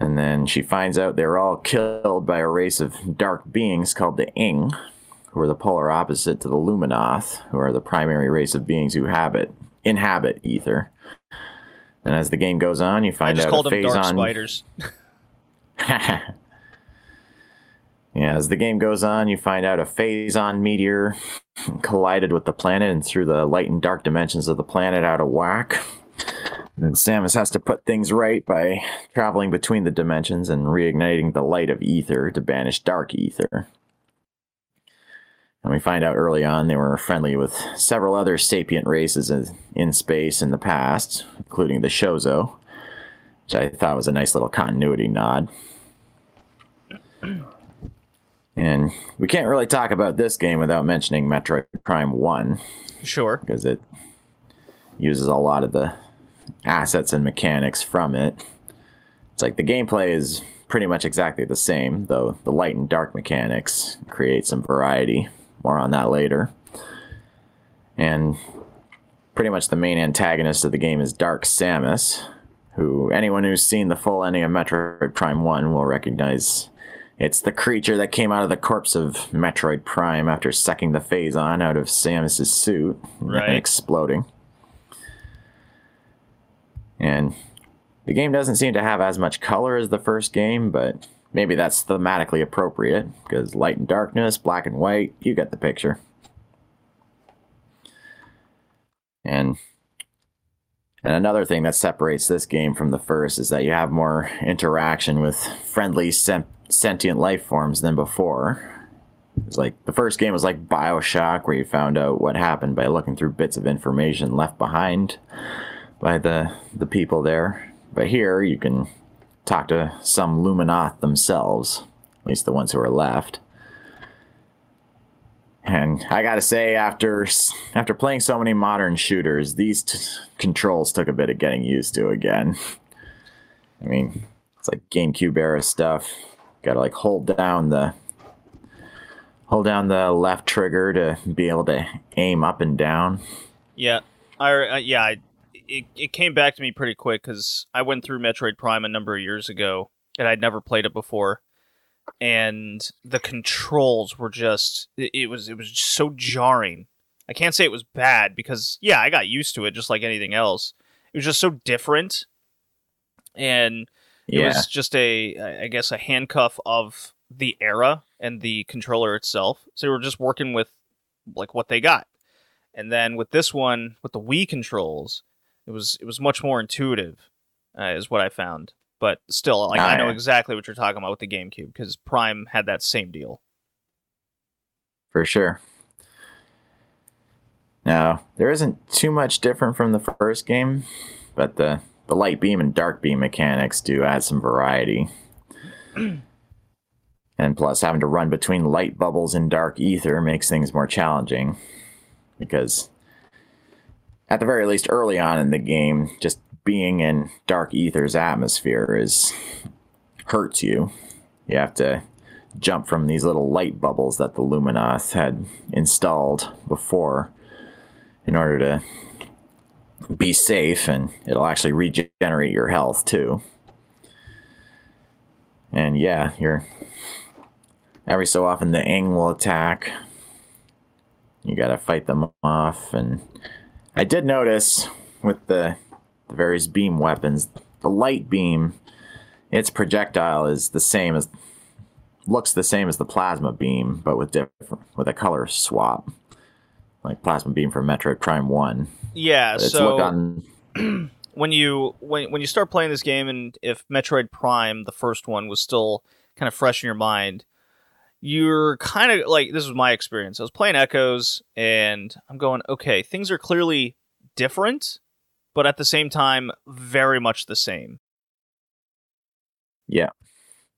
And then she finds out they're all killed by a race of dark beings called the Ing, who are the polar opposite to the Luminoth, who are the primary race of beings who habit inhabit Aether. And as the game goes on, you I find just out called a them dark on. <laughs> spiders. yeah, as the game goes on, you find out a phazon meteor collided with the planet and threw the light and dark dimensions of the planet out of whack. And Samus has to put things right by traveling between the dimensions and reigniting the light of Aether to banish dark Aether. And we find out early on they were friendly with several other sapient races in, in space in the past, including the Chozo, which I thought was a nice little continuity nod. <clears throat> And we can't really talk about this game without mentioning Metroid Prime 1 Sure. because it uses a lot of the assets and mechanics from it. It's like the gameplay is pretty much exactly the same, though the light and dark mechanics create some variety. More on that later. And pretty much the main antagonist of the game is Dark Samus, who anyone who's seen the full ending of Metroid Prime 1 will recognize it's the creature that came out of the corpse of Metroid Prime after sucking the phazon out of Samus's suit Right. and exploding. And the game doesn't seem to have as much color as the first game, but maybe that's thematically appropriate because light and darkness, black and white, you get the picture. And and another thing that separates this game from the first is that you have more interaction with friendly sen- sentient life forms than before. It's like the first game was like BioShock, where you found out what happened by looking through bits of information left behind by the the people there. But here you can talk to some Luminoth themselves, at least the ones who are left. And I gotta say, after after playing so many modern shooters, these t- controls took a bit of getting used to again. I mean, it's like GameCube era stuff. Gotta like hold down the hold down the left trigger to be able to aim up and down. Yeah, I uh, yeah, I, it it came back to me pretty quick because I went through Metroid Prime a number of years ago and I'd never played it before, and the controls were just it, it was it was just so jarring. I can't say it was bad because yeah, I got used to it just like anything else. It was just so different, and it Yeah, was just a I guess a handcuff of the era and the controller itself. So they were just working with like what they got. And then with this one, with the Wii controls, it was it was much more intuitive, uh, is what I found. But still, like Ah, I know yeah. exactly what you're talking about with the GameCube because Prime had that same deal. for sure. Now, there isn't too much different from the first game, but the, the light beam and dark beam mechanics do add some variety. <clears throat> and plus, having to run between light bubbles and dark Aether makes things more challenging. Because, at the very least, early on in the game, just being in dark Aether's atmosphere is hurts you. You have to jump from these little light bubbles that the Luminoth had installed before in order to be safe, and it'll actually regenerate your health too. And yeah, you're every so often the Ing will attack. You gotta fight them off, and I did notice with the, the various beam weapons, the light beam, its projectile is the same as looks the same as the plasma beam, but with different with a color swap like plasma beam from Metroid Prime One. Yeah, But it's so on <clears throat> when you when when you start playing this game and if Metroid Prime the first one was still kind of fresh in your mind you're kind of like this was my experience I was playing Echoes and I'm going okay things are clearly different but at the same time very much the same Yeah.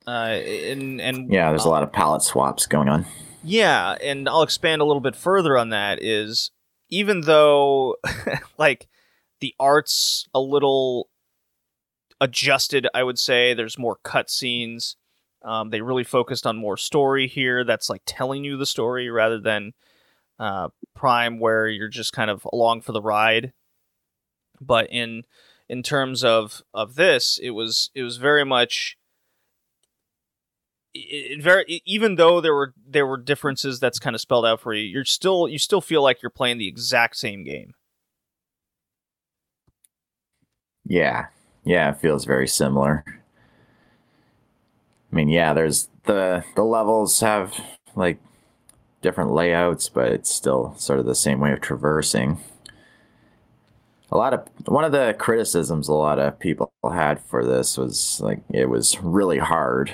uh and and yeah. There's a lot of palette swaps going on. Yeah, and I'll expand a little bit further on that is even though <laughs> like the art's a little adjusted, I would say there's more cutscenes. Um, they really focused on more story here. That's like telling you the story rather than uh, Prime, where you're just kind of along for the ride. But in in terms of of this, it was it was very much it, it very even though there were there were differences that's kind of spelled out for you you're still you still feel like you're playing the exact same game Yeah. Yeah. It feels very similar. I mean, yeah. There's the the levels have like different layouts, but it's still sort of the same way of traversing. A lot of one of the criticisms a lot of people had for this was like it was really hard.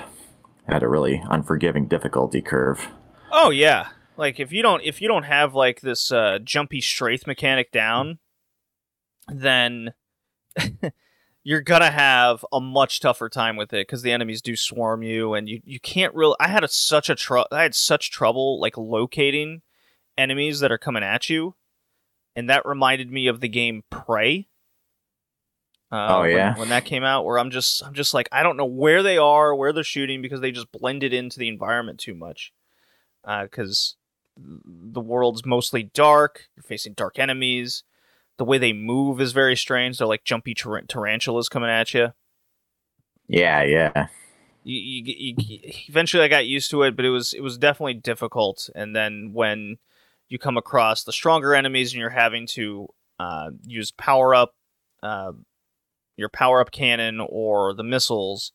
It had a really unforgiving difficulty curve. oh yeah like if you don't if you don't have like this uh jumpy strafe mechanic down then <laughs> you're gonna have a much tougher time with it because the enemies do swarm you and you you can't really i had a, such a tr- i had such trouble like locating enemies that are coming at you and that reminded me of the game prey uh, Oh, yeah? when, that came out where i'm just i'm just like i don't know where they are where they're shooting because they just blended into the environment too much because the world's mostly dark you're facing dark enemies the way they move is very strange they're like jumpy tar- tarantulas coming at you Yeah, yeah. you, you, you, eventually I got used to it, but it was it was definitely difficult. And then when you come across the stronger enemies and you're having to uh, use power up, uh, your power up cannon or the missiles,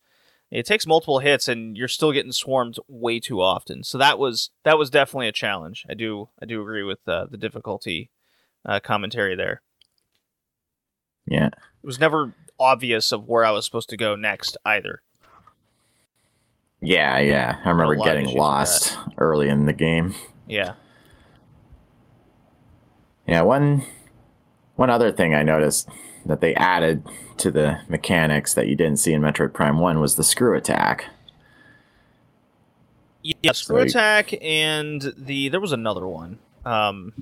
it takes multiple hits and you're still getting swarmed way too often. So that was that was definitely a challenge. I do I do agree with uh, the difficulty uh, commentary there. Yeah. It was never obvious of where I was supposed to go next either. Yeah, yeah. I remember getting lost early in the game. Yeah. Yeah, one one other thing I noticed that they added to the mechanics that you didn't see in Metroid Prime 1 was the screw attack. Yeah, screw Like- attack and the there was another one. Um,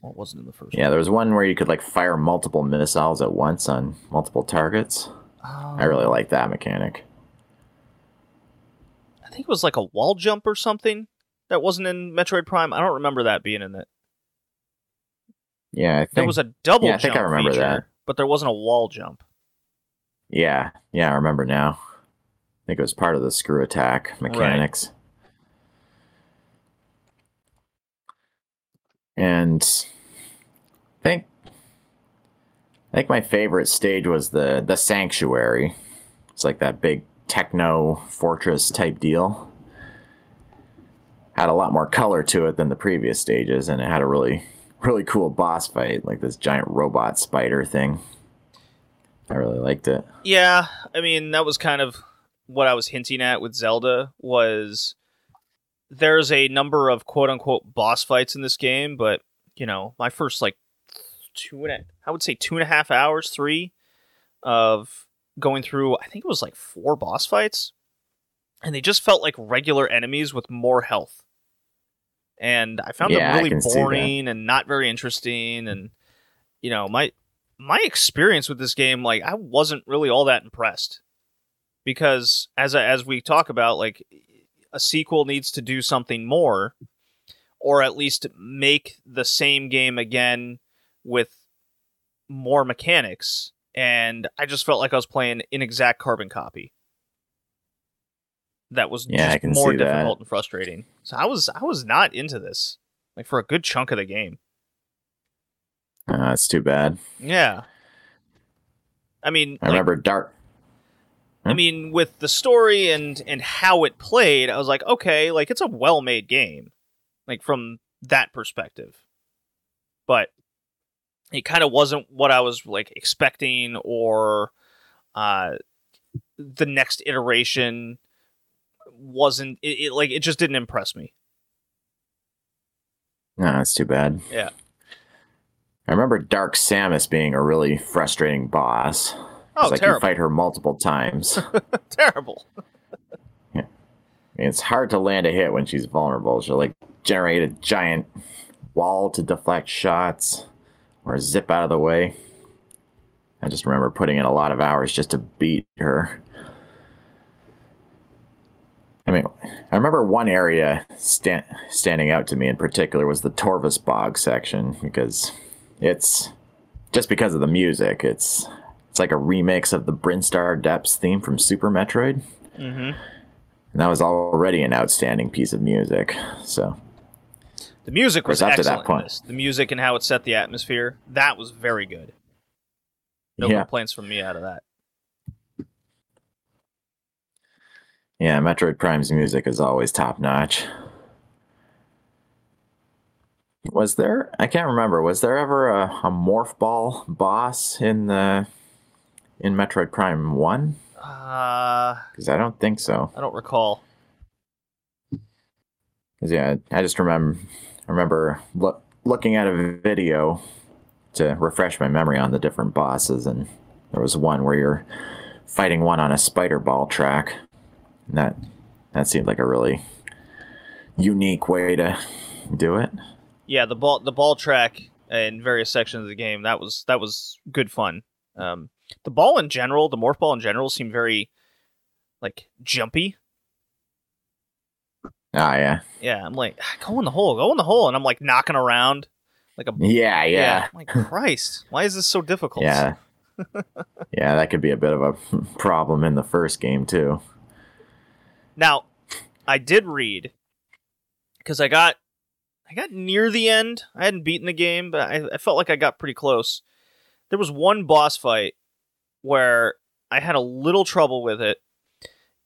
what wasn't in the first? Yeah, there was one where you could like fire multiple missiles at once on multiple targets. one? I really oh. like that mechanic. I think it was like a wall jump or something that wasn't in Metroid Prime. I don't remember that being in it. Yeah, I think There was a double yeah, I think jump I remember feature, that. but there wasn't a wall jump. Yeah, yeah, I remember now. I think it was part of the screw attack mechanics. And I think I think my favorite stage was the the sanctuary. It's like that big techno fortress type deal. Had a lot more color to it than the previous stages, and it had a really really cool boss fight, like this giant robot spider thing. I really liked it. Yeah, I mean that was kind of what I was hinting at with Zelda was there's a number of quote unquote boss fights in this game, but you know, my first like two and a, I would say two and a half hours, three of going through, I think it was like four boss fights, and they just felt like regular enemies with more health. And I found Yeah, them really can see that. boring and not very interesting. And you know, my my experience with this game, like I wasn't really all that impressed because as as we talk about, like a sequel needs to do something more, or at least make the same game again with more mechanics. And I just felt like I was playing an exact carbon copy. That was Yeah, just more see that. difficult and frustrating. So I was I was not into this, like for a good chunk of the game. Uh, that's too bad. Yeah. I mean, I like, remember Dark. I mean, with the story and and how it played, I was like, okay, like it's a well-made game, like from that perspective. But it kind of wasn't what I was like expecting, or uh, the next iteration wasn't. It, it like it just didn't impress me. No, that's too bad. Yeah. I remember Dark Samus being a really frustrating boss. Oh, it's like terrible! you fight her multiple times. <laughs> <laughs> I terrible. mean, it's hard to land a hit when she's vulnerable. She'll like generate a giant wall to deflect shots or zip out of the way. I just remember putting in a lot of hours just to beat her. I mean, I remember one area sta- standing out to me in particular was the Torvus Bog section because it's just because of the music. It's like a remix of the Brinstar Depths theme from Super Metroid, hmm and that was already an outstanding piece of music. So The music was up to that excellent. point. The music and how it set the atmosphere that was very good. No yeah, complaints from me out of that. yeah, Metroid Prime's music is always top notch. Was there? I can't remember. Was there ever a, a morph ball boss in the in Metroid Prime One? Uh, Because I don't think so. I don't recall. 'Cause, yeah, I just remember remember loo- looking at a video to refresh my memory on the different bosses, and there was one where you're fighting one on a spider ball track. And that that seemed like a really unique way to do it. Yeah, the ball the ball track in various sections of the game that was that was good fun. Um, the ball in general, the morph ball in general, seemed very like jumpy. Ah, yeah, Yeah, I'm like, "Ah, go in the hole, go in the hole, and I'm like knocking around like a yeah, yeah, I'm like Christ, why is this so difficult? yeah. <laughs> yeah, that could be a bit of a problem in the first game too. Now, I did read because I got I got near the end. I hadn't beaten the game, but I, I felt like I got pretty close. There was one boss fight where I had a little trouble with it,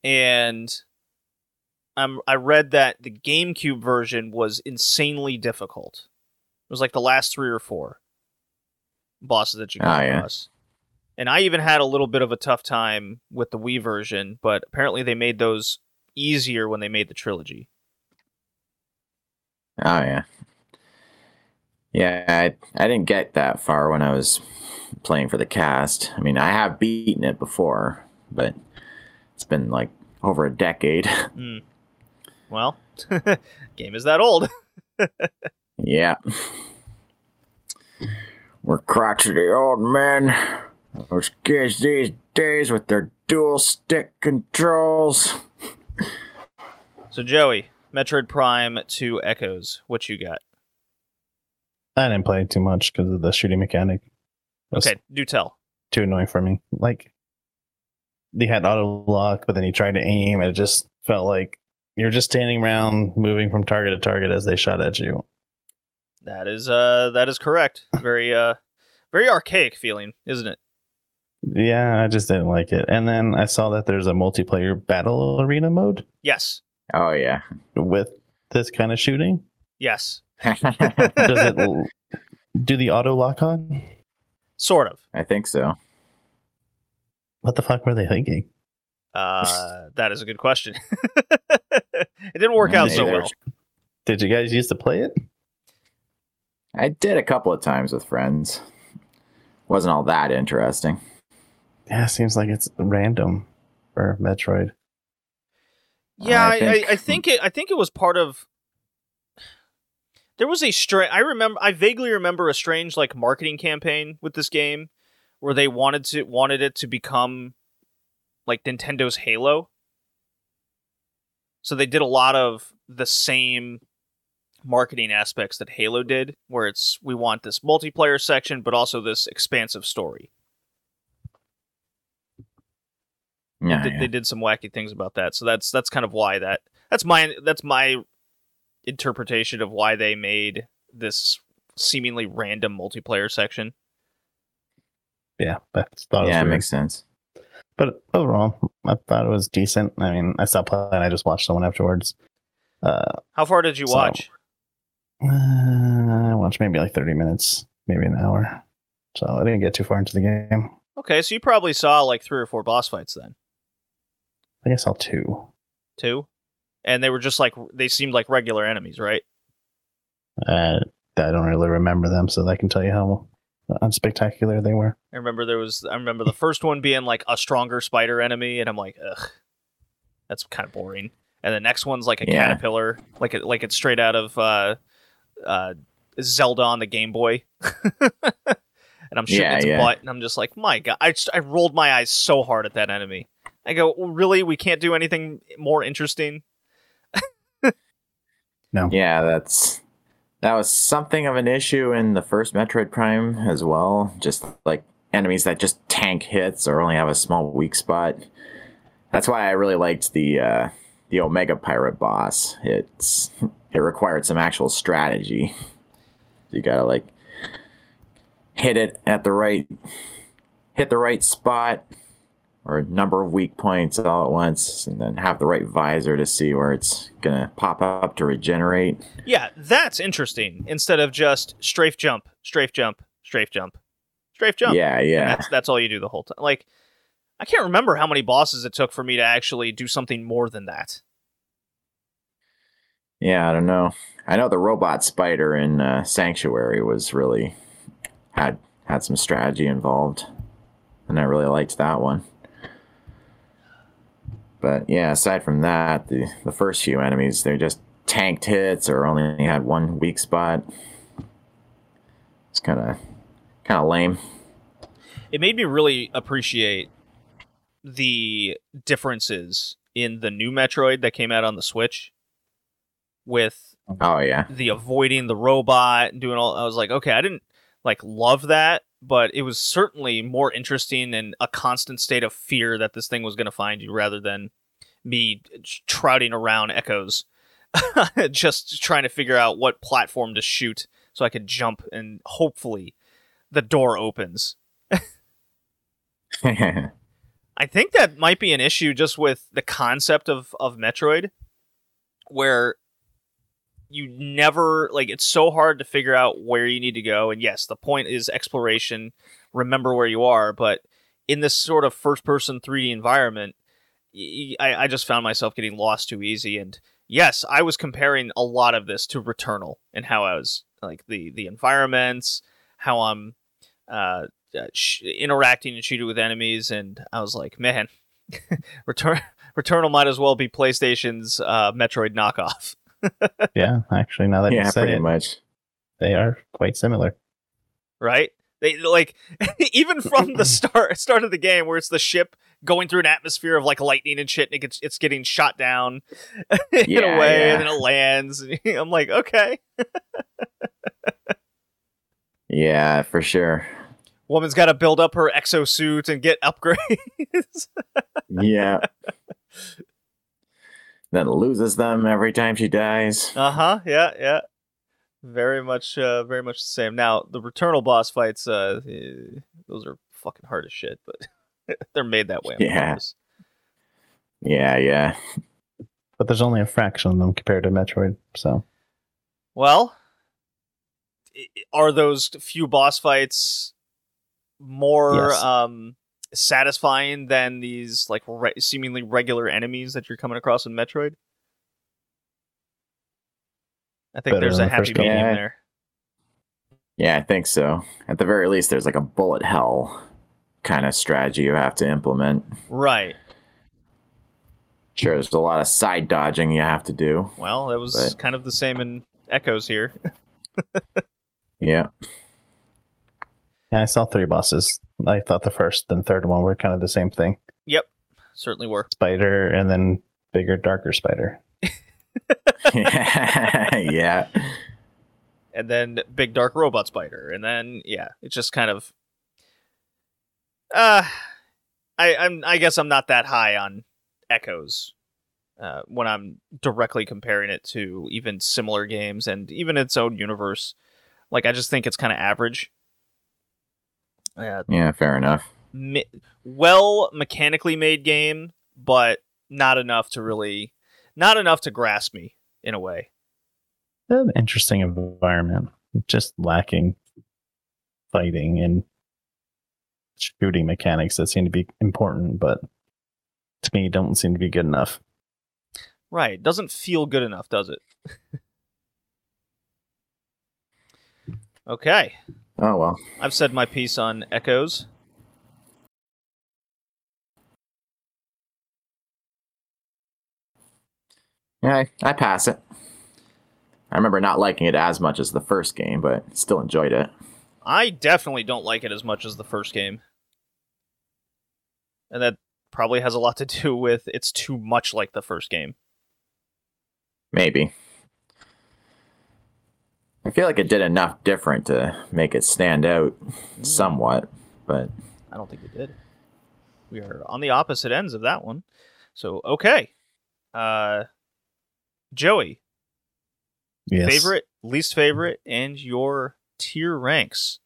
and I'm I read that the GameCube version was insanely difficult. It was like the last three or four bosses that you come Ah, yeah. across. And I even had a little bit of a tough time with the Wii version, but apparently they made those easier when they made the trilogy. Oh yeah. Yeah, I, I didn't get that far when I was playing for the cast. I mean, I have beaten it before, but it's been like over a decade. <laughs> Hmm. Well, <laughs> game is that old. <laughs> yeah. We're crotchety old men. Those kids these days with their dual stick controls. So Joey, Metroid Prime 2 Echoes, what you got? I didn't play too much because of the shooting mechanic. It Okay, do tell. too annoying for me. Like they had auto lock, but then you tried to aim, and it just felt like you're just standing around, moving from target to target as they shot at you. That is uh that is correct. <laughs> Very uh very archaic feeling, isn't it? Yeah, I just didn't like it. And then I saw that there's a multiplayer battle arena mode Yes. Oh yeah. with this kind of shooting. Yes. <laughs> Does it do the auto lock on? Sort of. I think so. What the fuck were they thinking? Uh that is a good question. <laughs> It didn't work out Yeah, so they're- well. Did you guys used to play it? I did a couple of times with friends. Wasn't all that interesting. Yeah, seems like it's random for Metroid. Yeah, I I, I, think- I think it. I think it was part of. There was a strange. I remember. I vaguely remember a strange like marketing campaign with this game, where they wanted to wanted it to become like Nintendo's Halo. So they did a lot of the same marketing aspects that Halo did, where it's we want this multiplayer section, but also this expansive story. Yeah, they, yeah. they did some wacky things about that. So that's that's kind of why that that's my that's my interpretation of why they made this seemingly random multiplayer section. Yeah, that's thought it was yeah, it makes sense. But overall, I thought it was decent. I mean, I stopped playing. I just watched someone afterwards. Uh, How far did you So- watch? uh, I watched maybe like thirty minutes, maybe an hour. So I didn't get too far into the game. Okay, so you probably saw like three or four boss fights then, I guess I'll two. too. And they were just like they seemed like regular enemies, right? Uh, I don't really remember them, so I can tell you how unspectacular they were. I remember there was I remember the first one being like a stronger spider enemy, and I'm like, ugh, that's kind of boring. And the next one's like a Yeah. caterpillar, like it like it's straight out of uh, uh, Zelda on the Game Boy. <laughs> and I'm shooting Yeah, its yeah. butt, and I'm just like, my god! I just, I rolled my eyes so hard at that enemy. I go, really? We can't do anything more interesting? Yeah, that's that was something of an issue in the first Metroid Prime as well. Just like enemies that just tank hits or only have a small weak spot. That's why I really liked the uh, the Omega Pirate boss. It's it required some actual strategy. You gotta like hit it at the right hit the right spot or a number of weak points all at once and then have the right visor to see where it's gonna pop up to regenerate. Yeah, that's interesting. Instead of just strafe jump, strafe jump, strafe jump, strafe jump. Yeah, And yeah. that's that's all you do the whole time. Like, I can't remember how many bosses it took for me to actually do something more than that. Yeah, I don't know. I know the robot spider in uh, Sanctuary was really had had some strategy involved, and I really liked that one. But yeah, aside from that, the the first few enemies they're just tanked hits or only had one weak spot. It's kind of kind of lame. It made me really appreciate the differences in the new Metroid that came out on the Switch with Oh yeah, the avoiding the robot and doing all I was like, okay, I didn't like love that, but it was certainly more interesting and a constant state of fear that this thing was going to find you rather than me trouting around echoes <laughs> just trying to figure out what platform to shoot so I could jump and hopefully the door opens. <laughs> I think that might be an issue just with the concept of of Metroid, where you never like it's so hard to figure out where you need to go. And yes, the point is exploration. Remember where you are, but in this sort of first person 3D environment, I just found myself getting lost too easy. And yes, I was comparing a lot of this to Returnal and how I was like the the environments, how I'm uh, uh, sh- interacting and shooting with enemies, and I was like, man, <laughs> Return Returnal might as well be PlayStation's uh, Metroid knockoff, <laughs> Yeah, actually, now that you yeah, say pretty it, much. they are quite similar. right? They like <laughs> even from the <clears throat> start start of the game where it's the ship going through an atmosphere of like lightning and shit, and it gets, it's getting shot down <laughs> in Yeah, a way, yeah. and then it lands. And <laughs> I'm like, okay, Yeah, for sure. woman's got to build up her exosuit and get upgrades. Yeah. Then loses them every time she dies. Uh huh. Yeah. Yeah. Very much. Uh, very much the same. Now the Returnal boss fights. Uh, eh, those are fucking hard as shit, but <laughs> they're made that way. Yeah. purpose. Yeah, yeah. But there's only a fraction of them compared to Metroid. So Well, are those few boss fights more Yes. um satisfying than these like re- seemingly regular enemies that you're coming across in Metroid? I think Better there's a the happy first game. medium Yeah. there. Yeah, I think so. At the very least, there's like a bullet hell kind of strategy you have to implement. Right. Sure, there's a lot of side dodging you have to do. Well, that was But- kind of the same in Echoes here. <laughs> Yeah. Yeah, I saw three bosses. I thought the first and third one were kind of the same thing. Yep, certainly were. Spider and then bigger, darker spider. <laughs> <laughs> yeah. and then big dark robot spider and then yeah it's just kind of uh i i'm i guess i'm not that high on echoes uh, when i'm directly comparing it to even similar games and even its own universe like i just think it's kind of average uh, Yeah, fair enough. me- well mechanically made game but not enough to really not enough to grasp me in a way. An interesting environment, just lacking fighting and shooting mechanics that seem to be important, but to me don't seem to be good enough. right. Doesn't feel good enough does it <laughs> okay Oh well. I've said my piece on Echoes. Yeah, I, I pass it. I remember not liking it as much as the first game, but still enjoyed it. I definitely don't like it as much as the first game. And that probably has a lot to do <laughs> with it's too much like the first game. Maybe. I feel like it did enough different to make it stand out somewhat, but I don't think it did. We are on the opposite ends of that one. So, okay. Uh Joey, Yes. favorite, least favorite, and your tier ranks.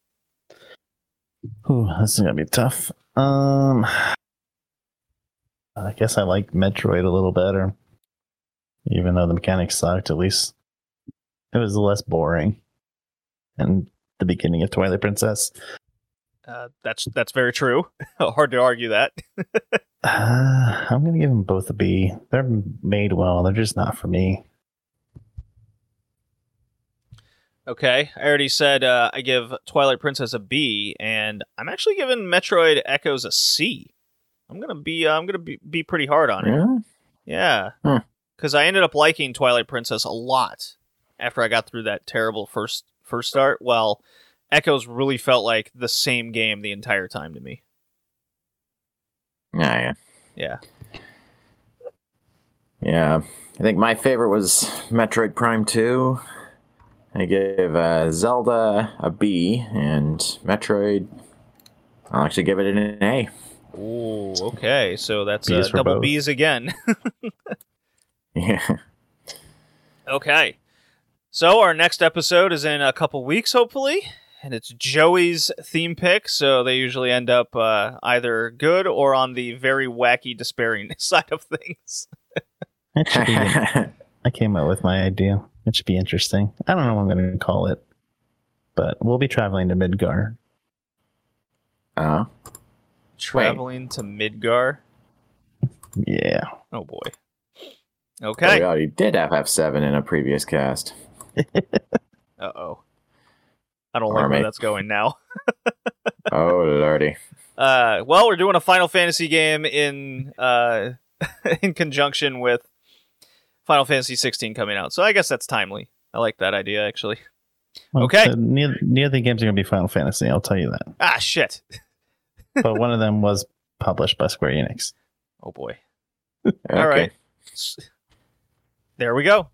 Ooh, this is gonna be tough. Um, I guess I like Metroid a little better, even though the mechanics sucked. At least it was less boring. And the beginning of Twilight Princess. Uh, that's that's very true. <laughs> Hard to argue that. <laughs> Uh, I'm gonna give them both a B. They're made well. They're just not for me. Okay, I already said uh, I give Twilight Princess a B, and I'm actually giving Metroid Echoes a C. I'm gonna be uh, I'm gonna be, be pretty hard on it. yeah. Yeah, Hmm. because I ended up liking Twilight Princess a lot after I got through that terrible first first start. Well, Echoes really felt like the same game the entire time to me. Yeah, yeah. Yeah, Yeah. I think my favorite was Metroid Prime 2. I give uh, Zelda a B, and Metroid, I'll actually give it an A. Ooh, okay, so that's uh, double both. B's again. <laughs> <laughs> Yeah. Okay. So our next episode is in a couple weeks, hopefully, and it's Joey's theme pick. So they usually end up uh, either good or on the very wacky, despairing <laughs> side of things. It should be. I came up with my idea. It should be interesting. I don't know what I'm going to call it, but we'll be traveling to Midgar. oh. Traveling to Midgar. Yeah. Oh boy. Okay. We already did FF7 in a previous cast. <laughs> Uh oh. I don't like Army. where that's going now. <laughs> Oh, lordy. Uh, well, we're doing a Final Fantasy game in uh, <laughs> in conjunction with Final Fantasy 16 coming out, so I guess that's timely. I like that idea actually. Well, Okay. the- neither, neither of the games are going to be Final Fantasy. I'll tell you that. Ah, shit. But one of them was published by Square Enix. Oh boy. Okay. All right. There we go.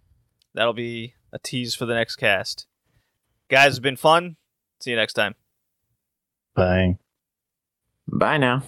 That'll be a tease for the next cast. Guys, it's been fun. See you next time. Bye. Bye now.